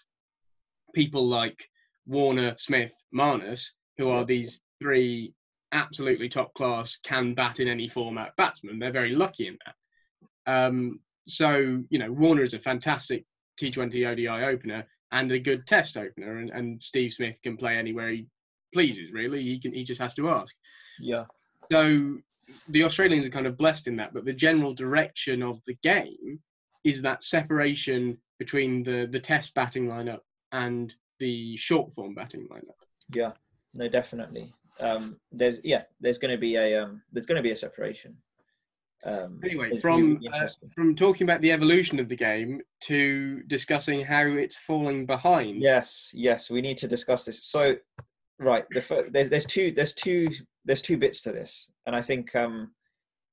people like Warner, Smith, Marnus, who are these three absolutely top class, can bat in any format batsmen. They're very lucky in that. Um, so, you know, Warner is a fantastic T20 ODI opener and a good test opener, and, and Steve Smith can play anywhere he pleases, really. He, can, he just has to ask. Yeah. So the Australians are kind of blessed in that, but the general direction of the game is that separation between the, the test batting lineup and the short form batting lineup. Yeah. No, definitely. Um, there's, yeah, there's going to be a, um, there's going to be a separation. Um, Anyway, from uh, from talking about the evolution of the game to discussing how it's falling behind. Yes, yes, we need to discuss this. So, right, the fir- there's there's two there's two there's two bits to this, and I think um,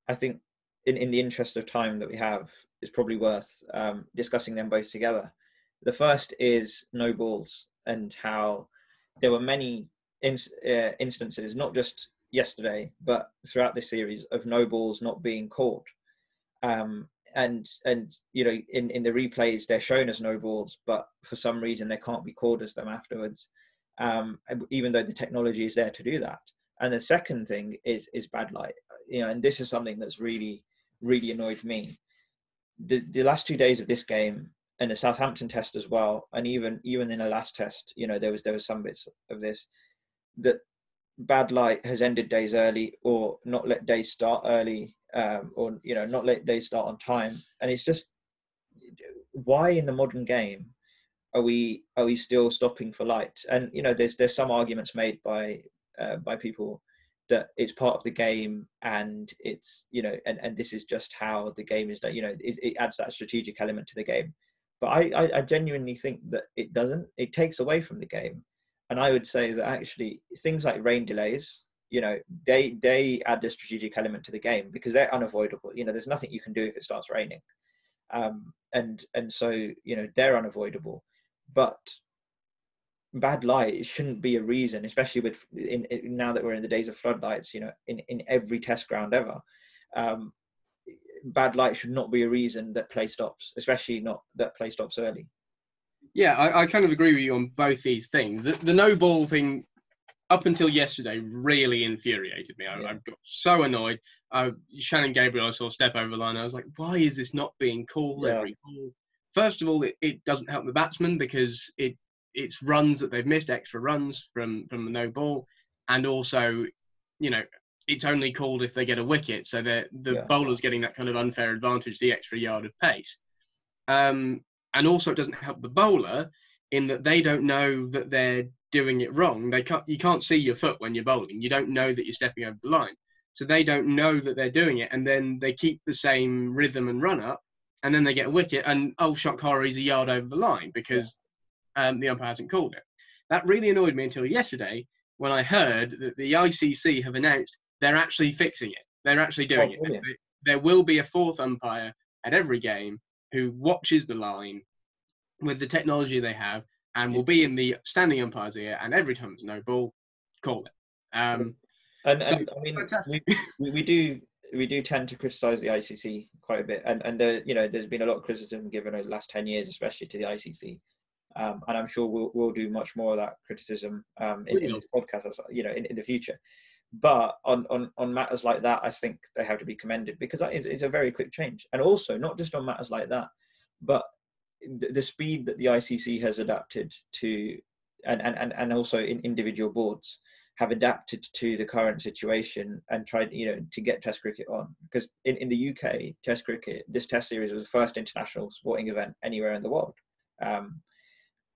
I think in in the interest of time that we have, it's probably worth um, discussing them both together. The first is no balls and how there were many in, uh, instances, not just yesterday, but throughout this series of no balls not being caught. Um, and and you know in in the replays they're shown as no balls but for some reason they can't be called as them afterwards um, even though the technology is there to do that and the second thing is is bad light you know and this is something that's really really annoyed me. The the last two days of this game and the Southampton test as well and even even in the last test you know there was there was some bits of this that bad light has ended days early or not let days start early um, or you know not let days start on time. And it's just why in the modern game are we are we still stopping for light? And you know there's there's some arguments made by uh, by people that it's part of the game and it's you know and, and this is just how the game is done you know it, it adds that strategic element to the game. But I, I, I genuinely think that it doesn't it takes away from the game. And i would say that actually things like rain delays you know they they add the strategic element to the game because they're unavoidable. You know there's nothing you can do if it starts raining. Um and and so you know they're unavoidable. But bad light it shouldn't be a reason especially with in, in, now that we're in the days of floodlights you know in in every test ground ever um bad light should not be a reason that play stops especially not that play stops early yeah I, I kind of agree with you on both these things the, the no ball thing up until yesterday really infuriated me. I, yeah. I got so annoyed. Uh, Shannon Gabriel, I saw step over the line. I was like, why is this not being called yeah. every ball? First of all, it, it doesn't help the batsman because it it's runs that they've missed, extra runs from from the no ball, and also, you know, it's only called if they get a wicket, so the the yeah. bowler's getting that kind of unfair advantage, the extra yard of pace. Um, and also, it doesn't help the bowler in that they don't know that they're doing it wrong. They can't, you can't see your foot when you're bowling. You don't know that you're stepping over the line. So they don't know that they're doing it. And then they keep the same rhythm and run up. And then they get a wicket. And oh, shock horror, he's a yard over the line because. Um, the umpire hasn't called it. That really annoyed me until yesterday when I heard that the ICC have announced they're actually fixing it. They're actually doing oh, it. There will be a fourth umpire at every game who watches the line with the technology they have and will be in the standing umpire's ear, and every time there's no ball, call it. Um, and, and so, I mean, we, we do we do tend to criticise the ICC quite a bit, and and there, you know there's been a lot of criticism given over the last ten years, especially to the ICC, um, and I'm sure we'll we'll do much more of that criticism um, in, in this podcast, as, you know, in, in the future. But on, on on matters like that, I think they have to be commended because that is, is a very quick change, and also not just on matters like that, but the, speed that the ICC has adapted to, and and and also in individual boards have adapted to the current situation and tried, you know, to get Test cricket on. Because in, in the UK, Test cricket, this Test series was the first international sporting event anywhere in the world. Um,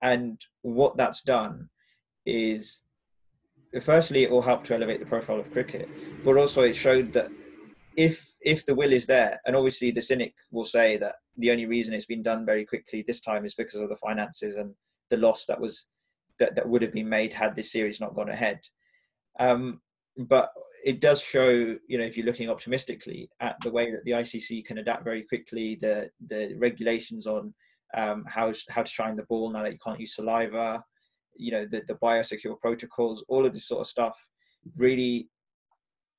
and what that's done is, firstly, it will help to elevate the profile of cricket, but also it showed that if if the will is there, and obviously the cynic will say that the only reason it's been done very quickly this time is because of the finances and the loss that was that, that would have been made had this series not gone ahead. Um, but it does show, you know, if you're looking optimistically at the way that the ICC can adapt very quickly, the the regulations on um, how how to shine the ball now that you can't use saliva, you know, the the biosecure protocols, all of this sort of stuff, really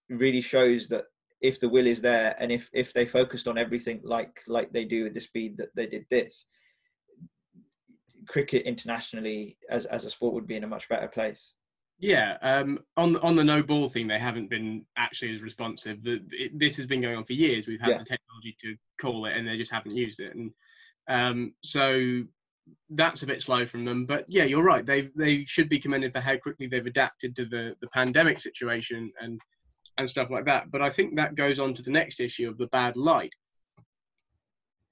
really shows that if the will is there and if if they focused on everything like like they do at the speed that they did this cricket internationally as as a sport would be in a much better place. Yeah um, on on the no ball thing they haven't been actually as responsive. The, it, this has been going on for years. We've had yeah. the technology to call it and they just haven't used it. And um, so that's a bit slow from them but yeah you're right they they should be commended for how quickly they've adapted to the the pandemic situation and and stuff like that. But I think that goes on to the next issue of the bad light.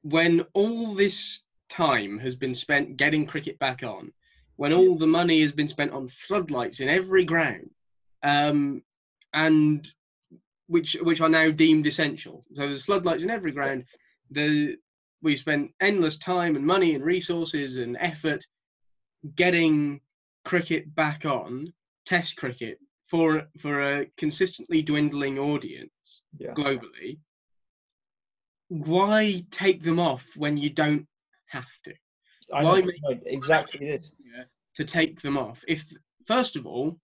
When all this time has been spent getting cricket back on, when all the money has been spent on floodlights in every ground, um, and which which are now deemed essential. So there's floodlights in every ground. The we've spent endless time and money and resources and effort getting cricket back on, test cricket for for a consistently dwindling audience Yeah. globally, why take them off when you don't have to? I Why know, make- exactly this. to take them off. If first of all,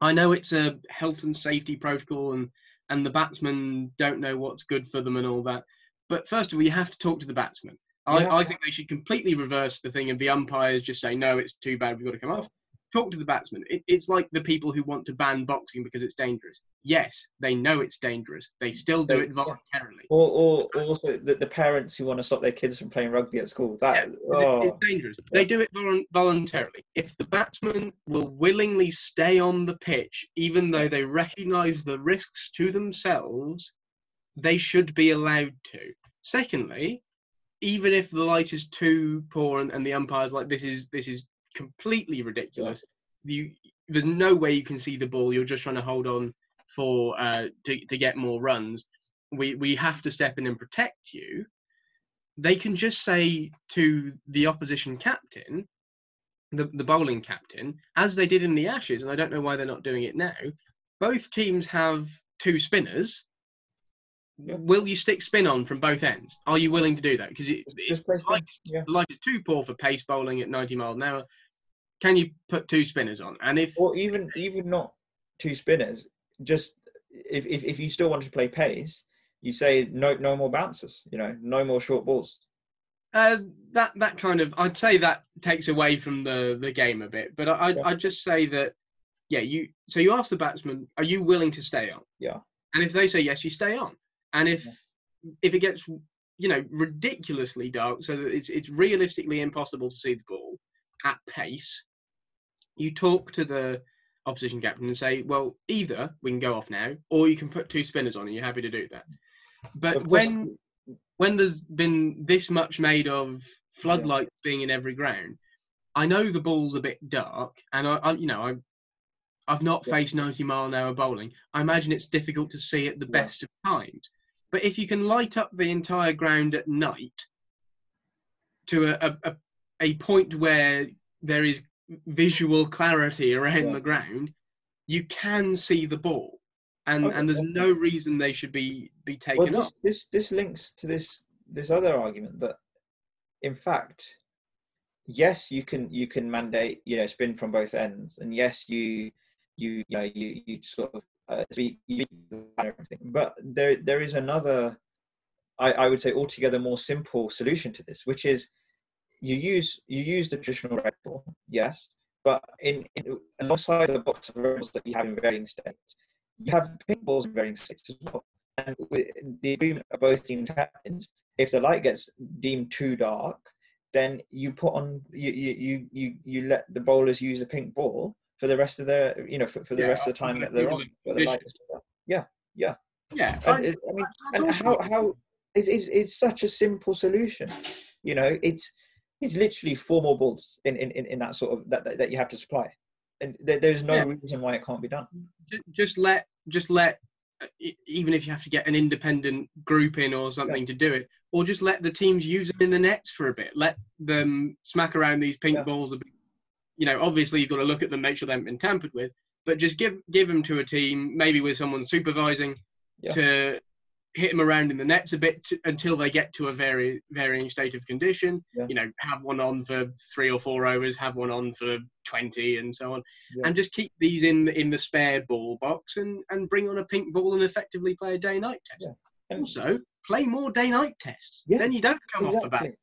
I know it's a health and safety protocol and and the batsmen don't know what's good for them and all that. But first of all, you have to talk to the batsmen. Yeah. I, I think they should completely reverse the thing and the umpires just say, no, it's too bad, we've got to come off. Talk to the batsmen. It, it's like the people who want to ban boxing because it's dangerous. Yes, they know it's dangerous. They still do it voluntarily. Or, or, or also the, the parents who want to stop their kids from playing rugby at school. That Yeah, 'cause it- oh, it's dangerous. They do it volun- voluntarily. If the batsmen will willingly stay on the pitch, even though they recognise the risks to themselves, they should be allowed to. Secondly, even if the light is too poor and, and the umpires like this is this is completely ridiculous, you there's no way you can see the ball. You're just trying to hold on for uh, to to get more runs. We we have to step in and protect you they can just say to the opposition captain, the, the bowling captain, as they did in the Ashes, and I don't know why they're not doing it now, both teams have two spinners. Yeah. Will you stick spin on from both ends? Are you willing to do that? Because it, just, it, just play spin. like, Yeah. too poor for pace bowling at 90 miles an hour. Can you put two spinners on? And if Or even even not two spinners. Just if, if if you still want to play pace, you say no no more bouncers. You know, no more short balls. Uh, that that kind of I'd say that takes away from the the game a bit, but I I'd, Yeah. I'd just say that yeah you so you ask the batsman are you willing to stay on Yeah. and if they say yes you stay on and if Yeah. if it gets you know ridiculously dark so that it's it's realistically impossible to see the ball at pace you talk to the opposition captain and say well either we can go off now or you can put two spinners on and you're happy to do that but when when there's been this much made of floodlights being in every ground, I know the ball's a bit dark, and I, I you know, I, I've not Yeah. faced 90 mile an hour bowling. I imagine it's difficult to see at the Yeah. best of times. But if you can light up the entire ground at night to a, a, a, point where there is visual clarity around Yeah. the ground, you can see the ball. And, Okay, and there's no reason they should be, be taken off. this, this this links to this this other argument that, in fact, yes, you can you can mandate you know spin from both ends, and yes, you you you know you you sort of uh, but there there is another, I I would say altogether more simple solution to this, which is you use you use the traditional red ball, yes, but in, in alongside the box of rules that you have in varying states, you have pink balls in varying states as well. And with the agreement of both team captains, if the light gets deemed too dark, then you put on you you you, you let the bowlers use a pink ball for the rest of their you know for, for the Yeah, rest of the time that they're on. equivalent the light conditions. is too dark. Yeah, yeah. Yeah, And I- I mean, and how how it's, it's it's such a simple solution. You know, it's it's literally four more balls in in, in, in that sort of that, that that you have to supply, and there, there's no Yeah. reason why it can't be done. just let just let even if you have to get an independent group in or something to do it or just let the teams use them in the nets for a bit let them smack around these pink Yeah. balls a bit you know obviously you've got to look at them make sure they haven't been tampered with but just give give them to a team maybe with someone supervising Yeah. to hit them around in the nets a bit to, until they get to a very varying state of condition Yeah. you know have one on for three or four overs have one on for 20 and so on Yeah. and just keep these in in the spare ball box and and bring on a pink ball and effectively play a day night test. And- also play more day night tests then you don't come off the bat Exactly.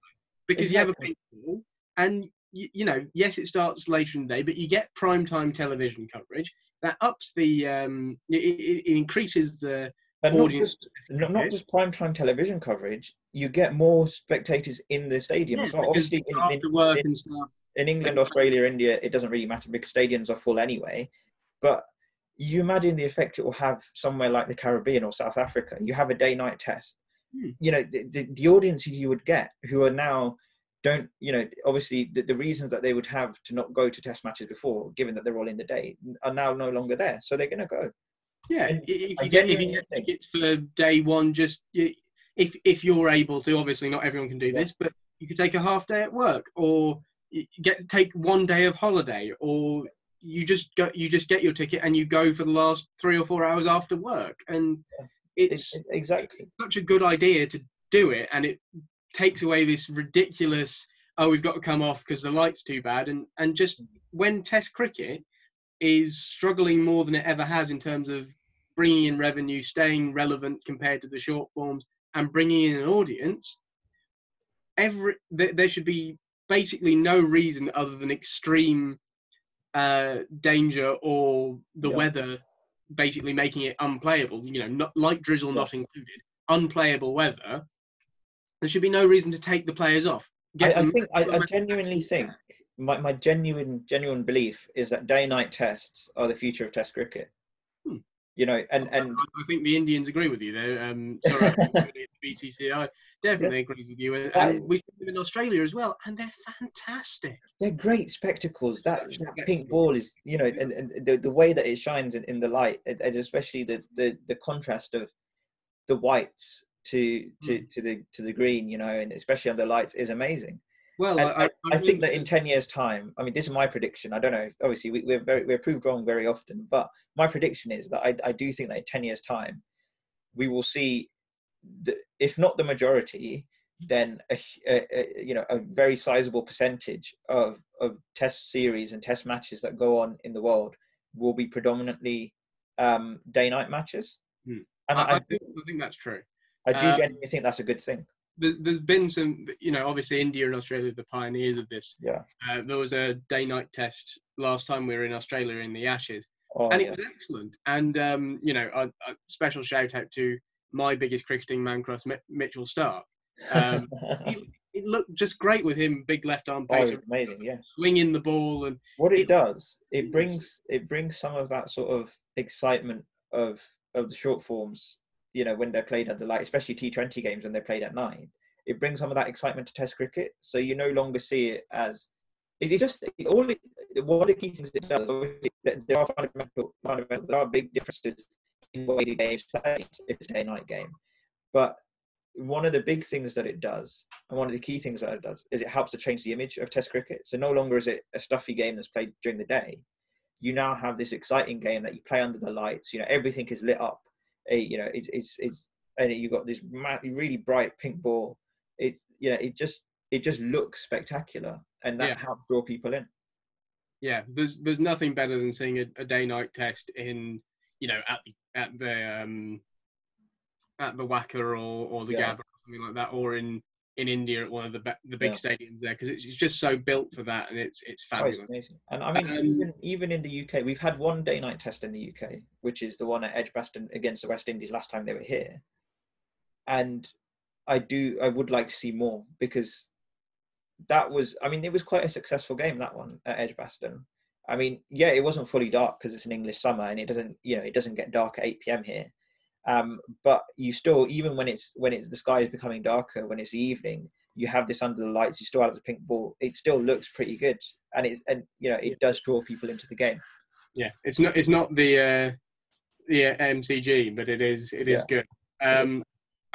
because you have a pink ball and you, you know yes it starts later in the day but you get prime time television coverage that ups the um it, it, increases the And not audience just not, just prime time television coverage. You get more spectators in the stadium. yeah, because Obviously, in, in, work in- and stuff in England, Australia, India, it doesn't really matter because stadiums are full anyway. But you imagine the effect it will have somewhere like the Caribbean or South Africa. You have a day-night test. Hmm. You know, the, the, the audiences you would get who are now don't, you know, obviously the, the reasons that they would have to not go to test matches before, given that they're all in the day, are now no longer there. So they're going to go. Yeah, And if you get if you get tickets for day one, just if if you're able to, obviously not everyone can do Yeah. this, but you could take a half day at work, or get take one day of holiday, or you just go, you just get your ticket and you go for the last three or four hours after work, and it's It- it- exactly. such a good idea to do it, and it takes away this ridiculous oh we've got to come off because the light's too bad, and and just when Test cricket is struggling more than it ever has in terms of bringing in revenue, staying relevant compared to the short forms, and bringing in an audience, every there, there should be basically no reason other than extreme uh, danger or the Yeah. weather basically making it unplayable. You know, not light drizzle Yeah. not included, unplayable weather. There should be no reason to take the players off. I, I think I, I genuinely think my, my genuine genuine belief is that day night tests are the future of Test cricket. Hmm. You know, and and I think the Indians agree with you there. Um, sorry, I think the BTC, I definitely agree with you. And, I- we see them in Australia as well, and they're fantastic. they're great spectacles. That that pink ball is, you know, and, and the, the way that it shines in, in the light, and especially the, the the contrast of the whites to to Mm. to the to the green, you know, and especially under lights is amazing. Well, And I, I, I think that in 10 years time i mean this is my prediction i don't know obviously we, we're very we're proved wrong very often but my prediction is that i, I do think that in 10 years time we will see the, if not the majority then a, a, a you know a very sizable percentage of of test series and test matches that go on in the world will be predominantly um day night matches Hmm. and I, I, I, think, I think that's true. I do um, genuinely think that's a good thing There's, been some, you know, obviously India and Australia are the pioneers of this. yeah Uh, there was a day-night test last time we were in Australia in the Ashes, oh, and yeah. it was excellent. And um, you know, a, a special shout out to my biggest cricketing man Mi- Mitchell Starc. Um, he, it looked just great with him, big left arm oh, pacer, it's amazing yeah swinging the ball, and what it It- does it brings it brings some of that sort of excitement of of the short forms you know when they're played the light especially t20 games when they're played at night it brings some of that excitement to test cricket. So you no longer see it as it's just all one of the key things it does there are fundamental, fundamental there are big differences in the way the game's played if it's a day night game. But one of the big things that it does and one of the key things that it does is it helps to change the image of test cricket. So no longer is it a stuffy game that's played during the day. You now have this exciting game that you play under the lights you know everything is lit up Eh, you know it's it's it's and you got this really bright pink ball it's you know it just it just looks spectacular and that Yeah. helps draw people in yeah, there's there's nothing better than seeing a, a day-night test in, you know, at the at the um, at the WACA or or the Yeah. Gabba or something like that, or in in India at one of the the big Yeah. stadiums there, because it's, it's just so built for that, and it's it's Oh, it's amazing. And I mean, Um, even, even in the UK, we've had one day night test in the UK, which is the one at Edgbaston against the West Indies last time they were here. And I do, I would like to see more because that was, I mean, it was quite a successful game, that one at Edgbaston. I mean, yeah, it wasn't fully dark because it's an English summer and it doesn't, you know, it doesn't get dark at 8 p.m. here. Um, but you still, even when it's when it's the sky is becoming darker, when it's evening, you have this under the lights. You still have the pink ball. It still looks pretty good, and it's and you know it does draw people into the game. Yeah, it's not it's not the uh, the uh, MCG, but it is it is Yeah. good. Um,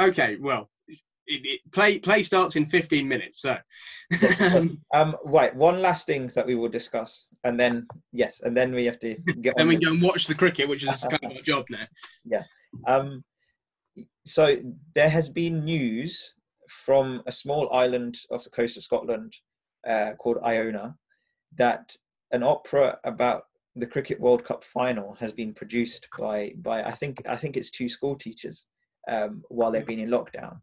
okay, well, it, it, play play starts in 15 minutes, so Yes, it does. Um, right, one last thing that we will discuss, and then yes, and then we have to get then we go and watch the cricket, which is kind of our job now. Um, so there has been news from a small island off the coast of Scotland uh, called Iona that an opera about the Cricket World Cup final has been produced by by I think I think it's two school teachers um, while they've been in lockdown,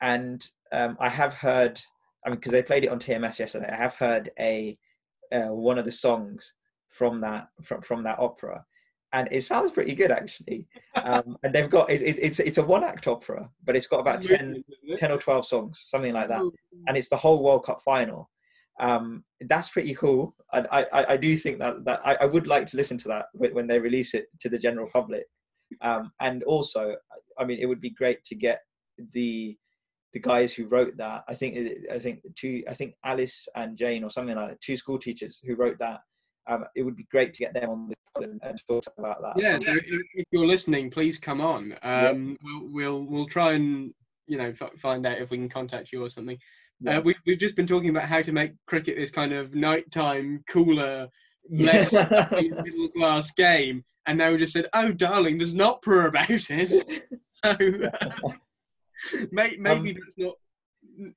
and um, I have heard I mean because they played it on TMS yesterday. I have heard a uh, one of the songs from that from from that opera, and it sounds pretty good actually. Um, and they've got it's, it's it's a one act opera, but it's got about 10, 10 or twelve songs, something like that, and it's the whole World Cup final. Um, that's pretty cool. I, I, I do think that, that I, I would like to listen to that when, when they release it to the general public. Um, and also, I mean, it would be great to get the the guys who wrote that. I think I think two I think Alice and Jane or something like that, two school teachers who wrote that. Um, it would be great to get them on and, and talk about that. Yeah, So- if, you're listening, please come on. Um, we'll, we'll we'll try and you know f- find out if we can contact you or something. yeah. Uh, we, we've just been talking about how to make cricket this kind of nighttime, cooler, Yeah. a middle class game, and they would just said, "Oh, darling, there's an opera about it." So may- maybe Um, that's not,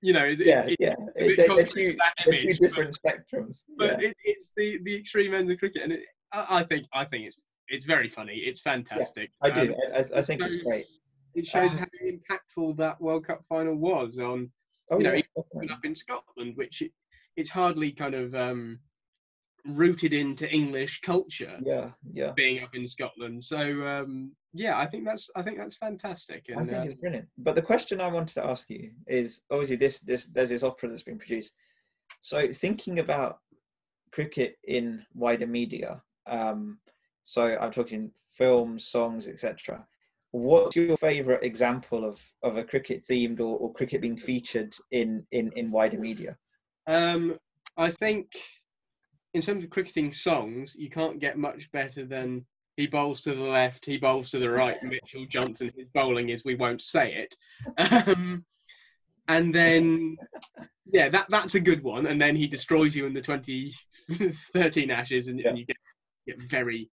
you know, is it, yeah, it- yeah. a bit They're, they're contrary to two, two image, but- different spectrums. but yeah. it, it's the the extreme end of cricket, and it, I, I think I think it's it's very funny. It's fantastic. I do. Um, I, I, think it's shows- great. It shows Um, how impactful that World Cup final was on Oh, you know, yeah, even up in Scotland, which it, it's hardly kind of um, rooted into English culture. yeah, yeah. Being up in Scotland, so um, yeah, I think that's I think that's fantastic. And, I think uh, it's brilliant. But the question I wanted to ask you is obviously this this there's this opera that's been produced. So thinking about cricket in wider media, um, so I'm talking films, songs, etc. What's your favourite example of, of a cricket themed or, or cricket being featured in, in, in wider media? Um, I think in terms of cricketing songs, you can't get much better than he bowls to the left, he bowls to the right. Mitchell Johnson, his bowling is we won't say it. Um, and then, yeah, that that's a good one. And then he destroys you in the 2013 Ashes, and, Yeah. and you get, get very,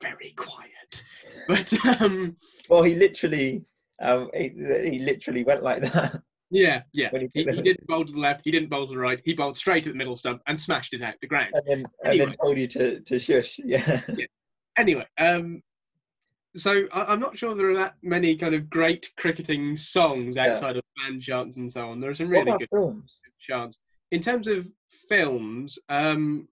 very quiet. But um, Well, he literally um, he, he literally went like that. Yeah, yeah, When he he, didn't bowl to the left, he didn't bowl to the right, he bowled straight at the middle stump and smashed it out the ground. and then and Anyway. then told you to, to shush. Yeah. anyway, um, so I, I'm not sure there are that many kind of great cricketing songs Yeah. outside of band chants and so on. There are some really good films? chants. In terms of films, um,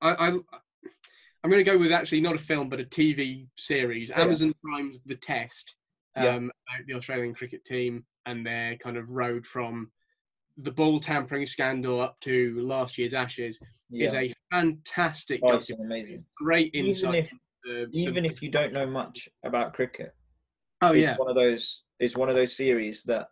I, I, I'm going to go with actually not a film but a TV series. Yeah. Amazon Prime's The Test um, Yeah. about the Australian cricket team and their kind of road from the ball tampering scandal up to last year's Ashes is a fantastic Oh, it's amazing. Great Even insight. if the- even the- if you don't know much about cricket, oh yeah, one of those. is one of those series that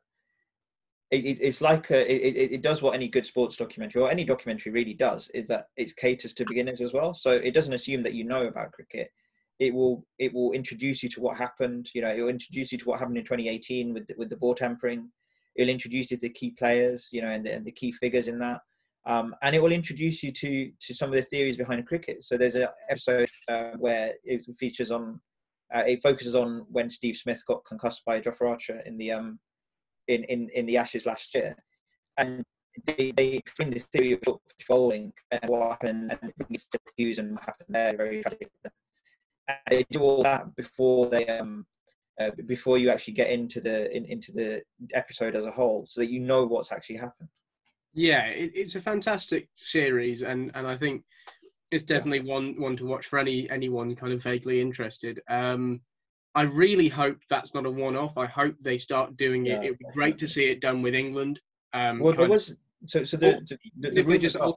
it, it, it's like a, it- it does what any good sports documentary or any documentary really does is that it caters to beginners as well. So it doesn't assume that you know about cricket. It will it will introduce you to what happened. You know, it will introduce you to what happened in 2018 with the, with the ball tampering. It'll introduce you to key players, you know, and the, and the key figures in that. Um, and it will introduce you to to some of the theories behind cricket. So there's an episode uh, where it features on uh, it focuses on when Steve Smith got concussed by Jofra Archer in the um in, in, in the Ashes last year, and they, they explain this theory of bowling and what happened and Hughes and what happened there. Very tragic. They do all that before they um uh, before you actually get into the in, into the episode as a whole, so that you know what's actually happened. yeah, it, it's a fantastic series, and and I think it's definitely one one to watch for any anyone kind of vaguely interested. Um, I really hope that's not a one-off. I hope they start doing it. Yeah, it would be great to see it done with England. Um, Well, there was so so the the, the, the rumors are,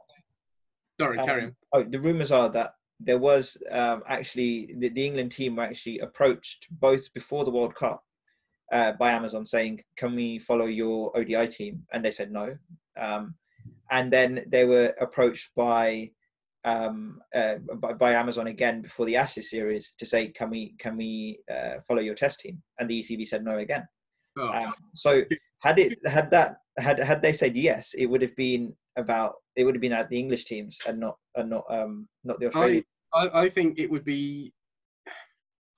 sorry, carry Um, on. Oh, the rumors are that there was um, actually the, the England team were actually approached both before the World Cup uh, by Amazon saying, "Can we follow your ODI team?" And they said no. Um, and then they were approached by um, uh, by, by Amazon again before the Ashes series to say, "Can we can we uh, follow your test team?" And the ECB said no again. Oh, Um, so had it had that had had they said yes, it would have been about it would have been at the English teams and not and not um not the Australian. I, I think it would be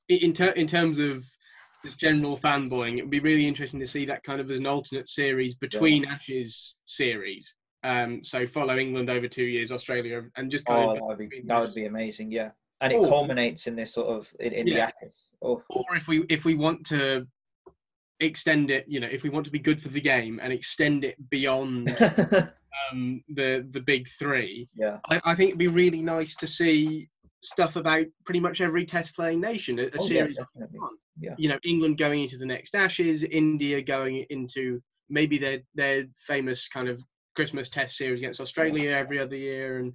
in ter- in terms of the general fanboying. It would be really interesting to see that kind of as an alternate series between Ashes series. Um, so follow England over two years, Australia, and just kind oh, of that would be that would be amazing. Yeah, and it Or- culminates in this sort of in, in the Ashes. Oh, or if we if we want to extend it, you know, if we want to be good for the game and extend it beyond um, the the big three, yeah, I, I think it'd be really nice to see stuff about pretty much every test playing nation, a, a Oh, series fun. Yeah. You know, England going into the next Ashes, India going into maybe their their famous kind of Christmas test series against Australia every other year, and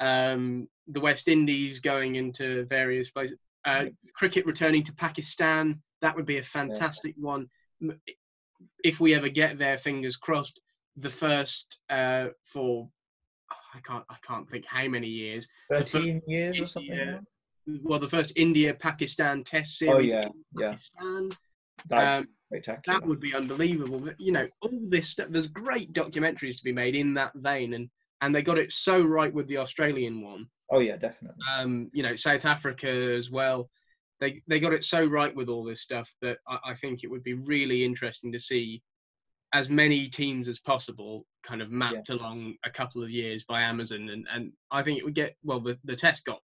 um, the West Indies going into various places. Uh, cricket returning to Pakistan, that would be a fantastic one. If we ever get there, fingers crossed. The first uh, for oh, I can't I can't think how many years. thirteen years or something. Well, the first India Pakistan Test series. Oh yeah, yeah, that Um, that would be unbelievable. But you know, all this stuff. There's great documentaries to be made in that vein, and and they got it so right with the Australian one. Oh yeah, definitely. Um, you know, South Africa as well. They they got it so right with all this stuff that I, I think it would be really interesting to see as many teams as possible kind of mapped along a couple of years by Amazon, and and I think it would get well. The the test got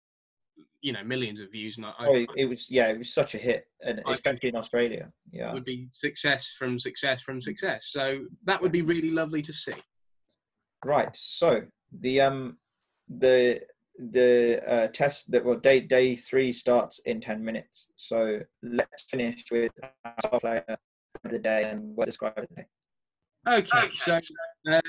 you know millions of views, and I, Oh, I it, it was yeah, it was such a hit, and I especially in Australia. Yeah. would be success from success from success. So that would be really lovely to see. Right. So the um the the uh, test that well day day three starts in ten minutes. So let's finish with our player of the day and what describe the day. Okay, so uh,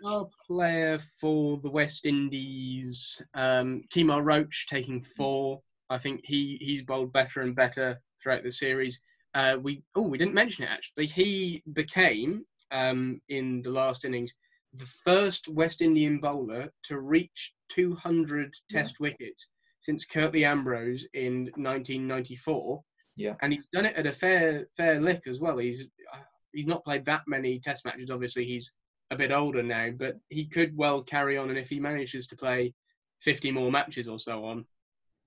star player for the West Indies, um, Kemar Roach taking four. I think he he's bowled better and better throughout the series. Uh, we oh we didn't mention it actually. He became um, in the last innings the first West Indian bowler to reach 200 Test wickets since Curtly Ambrose in 1994. Yeah. and he's done it at a fair fair lick as well. He's uh, he's not played that many Test matches. Obviously, he's a bit older now, but he could well carry on. And if he manages to play 50 more matches or so on,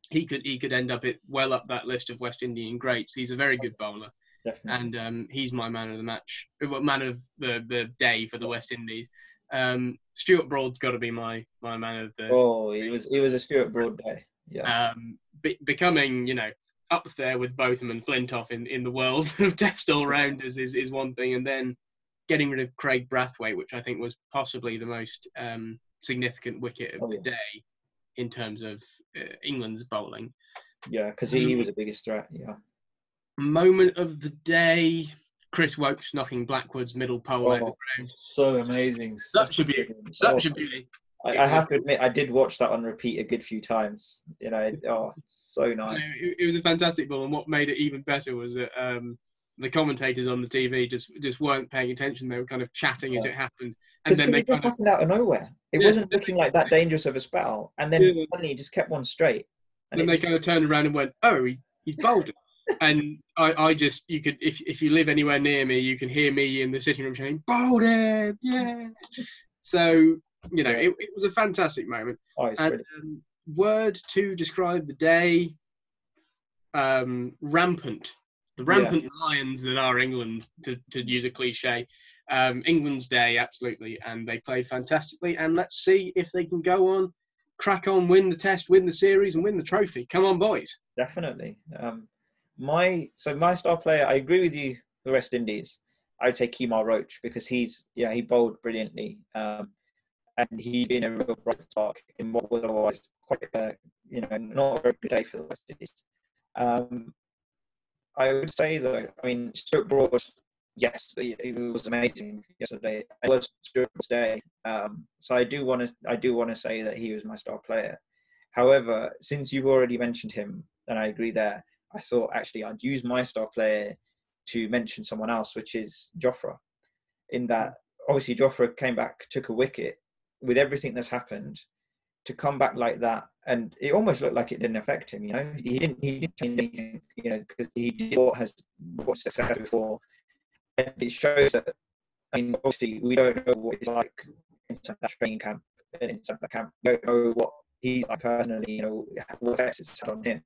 he could he could end up it well up that list of West Indian greats. He's a very good bowler, Definitely. and um, he's my man of the match, well, man of the the day for the West Indies. Um, Stuart Broad's got to be my my man of the oh, it was it was a Stuart Broad day. Yeah. um, be, becoming, you know, up there with Botham and Flintoff in, in the world of test all rounders is, is one thing, and then getting rid of Kraigg Brathwaite, which I think was possibly the most um, significant wicket of Oh, the yeah. day in terms of uh, England's bowling. yeah, because he, he was the biggest threat. Yeah. Moment of the day. Chris Woakes knocking Blackwood's middle pole out of the Oh, ground. So amazing. Such a beauty. Such a beauty. I, I have to admit, I did watch that on repeat a good few times. You know, it- oh, so nice. it, it was a fantastic ball, and what made it even better was that um, the commentators on the TV just just weren't paying attention. They were kind of chatting as it happened, and Because then they it just of happened out of nowhere. It Yeah. wasn't looking like that dangerous of a spell, and then Yeah. suddenly he just kept one straight. And then they just- kind of turned around and went, "Oh, he, he's bowled it." and I, I just you could if if you live anywhere near me, you can hear me in the sitting room saying, "Bowled yeah." So you know, it, it was a fantastic moment. oh, And um, word to describe the day: um, rampant. The Yeah. rampant lions that are England, to, to use a cliche. Um, England's day, absolutely, and they played fantastically. And let's see if they can go on, crack on, win the test, win the series, and win the trophy. Come on, boys! Definitely. Um, my so my star player, I agree with you. The West Indies, I would say Kemar Roach because he's yeah he bowled brilliantly, um, and he's been a real bright spark in what was otherwise quite a you know not a very good day for the West Indies. Um, I would say though, I mean Stuart Broad, yes, it was amazing yesterday. It was Stuart Broad's day, um, so I do want to I do want to say that he was my star player. However, since you've already mentioned him, and I agree there, I thought actually I'd use my star player to mention someone else, which is Jofra. In that, obviously, Jofra came back, took a wicket with everything that's happened. To come back like that, and it almost looked like it didn't affect him. You know, he didn't. He didn't change anything. You know, because he did what has what success before, and it shows that. I mean, obviously, we don't know what it's like inside that training camp. Inside that camp, we don't know what he's like personally. You know, what effects it's had on him.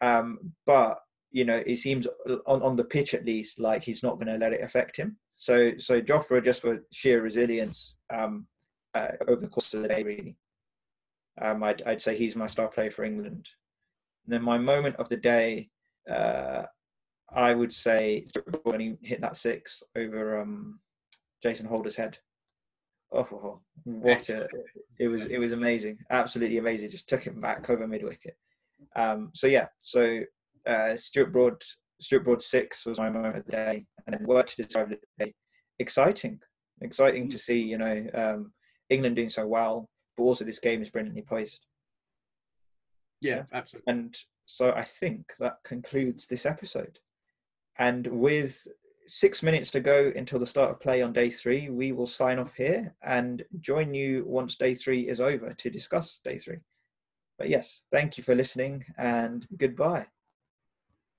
Um, but you know, it seems on, on the pitch at least like he's not going to let it affect him. So, so Jofra just for sheer resilience um, uh, over the course of the day, really. Um, I'd, I'd say he's my star player for England. And then my moment of the day, uh, I would say when he hit that six over um, Jason Holder's head. Oh, what a! It was it was amazing, absolutely amazing. Just took him back over mid wicket. Um, so yeah, so uh, Stuart Broad, Stuart Broad six was my moment of the day, and then work to describe the day. Exciting, exciting to see. You know, um, England doing so well, but also this game is brilliantly. Yeah, Yeah. absolutely. And so I think that concludes this episode. And with six minutes to go until the start of play on day three, we will sign off here and join you once day three is over to discuss day three. But yes, thank you for listening and goodbye.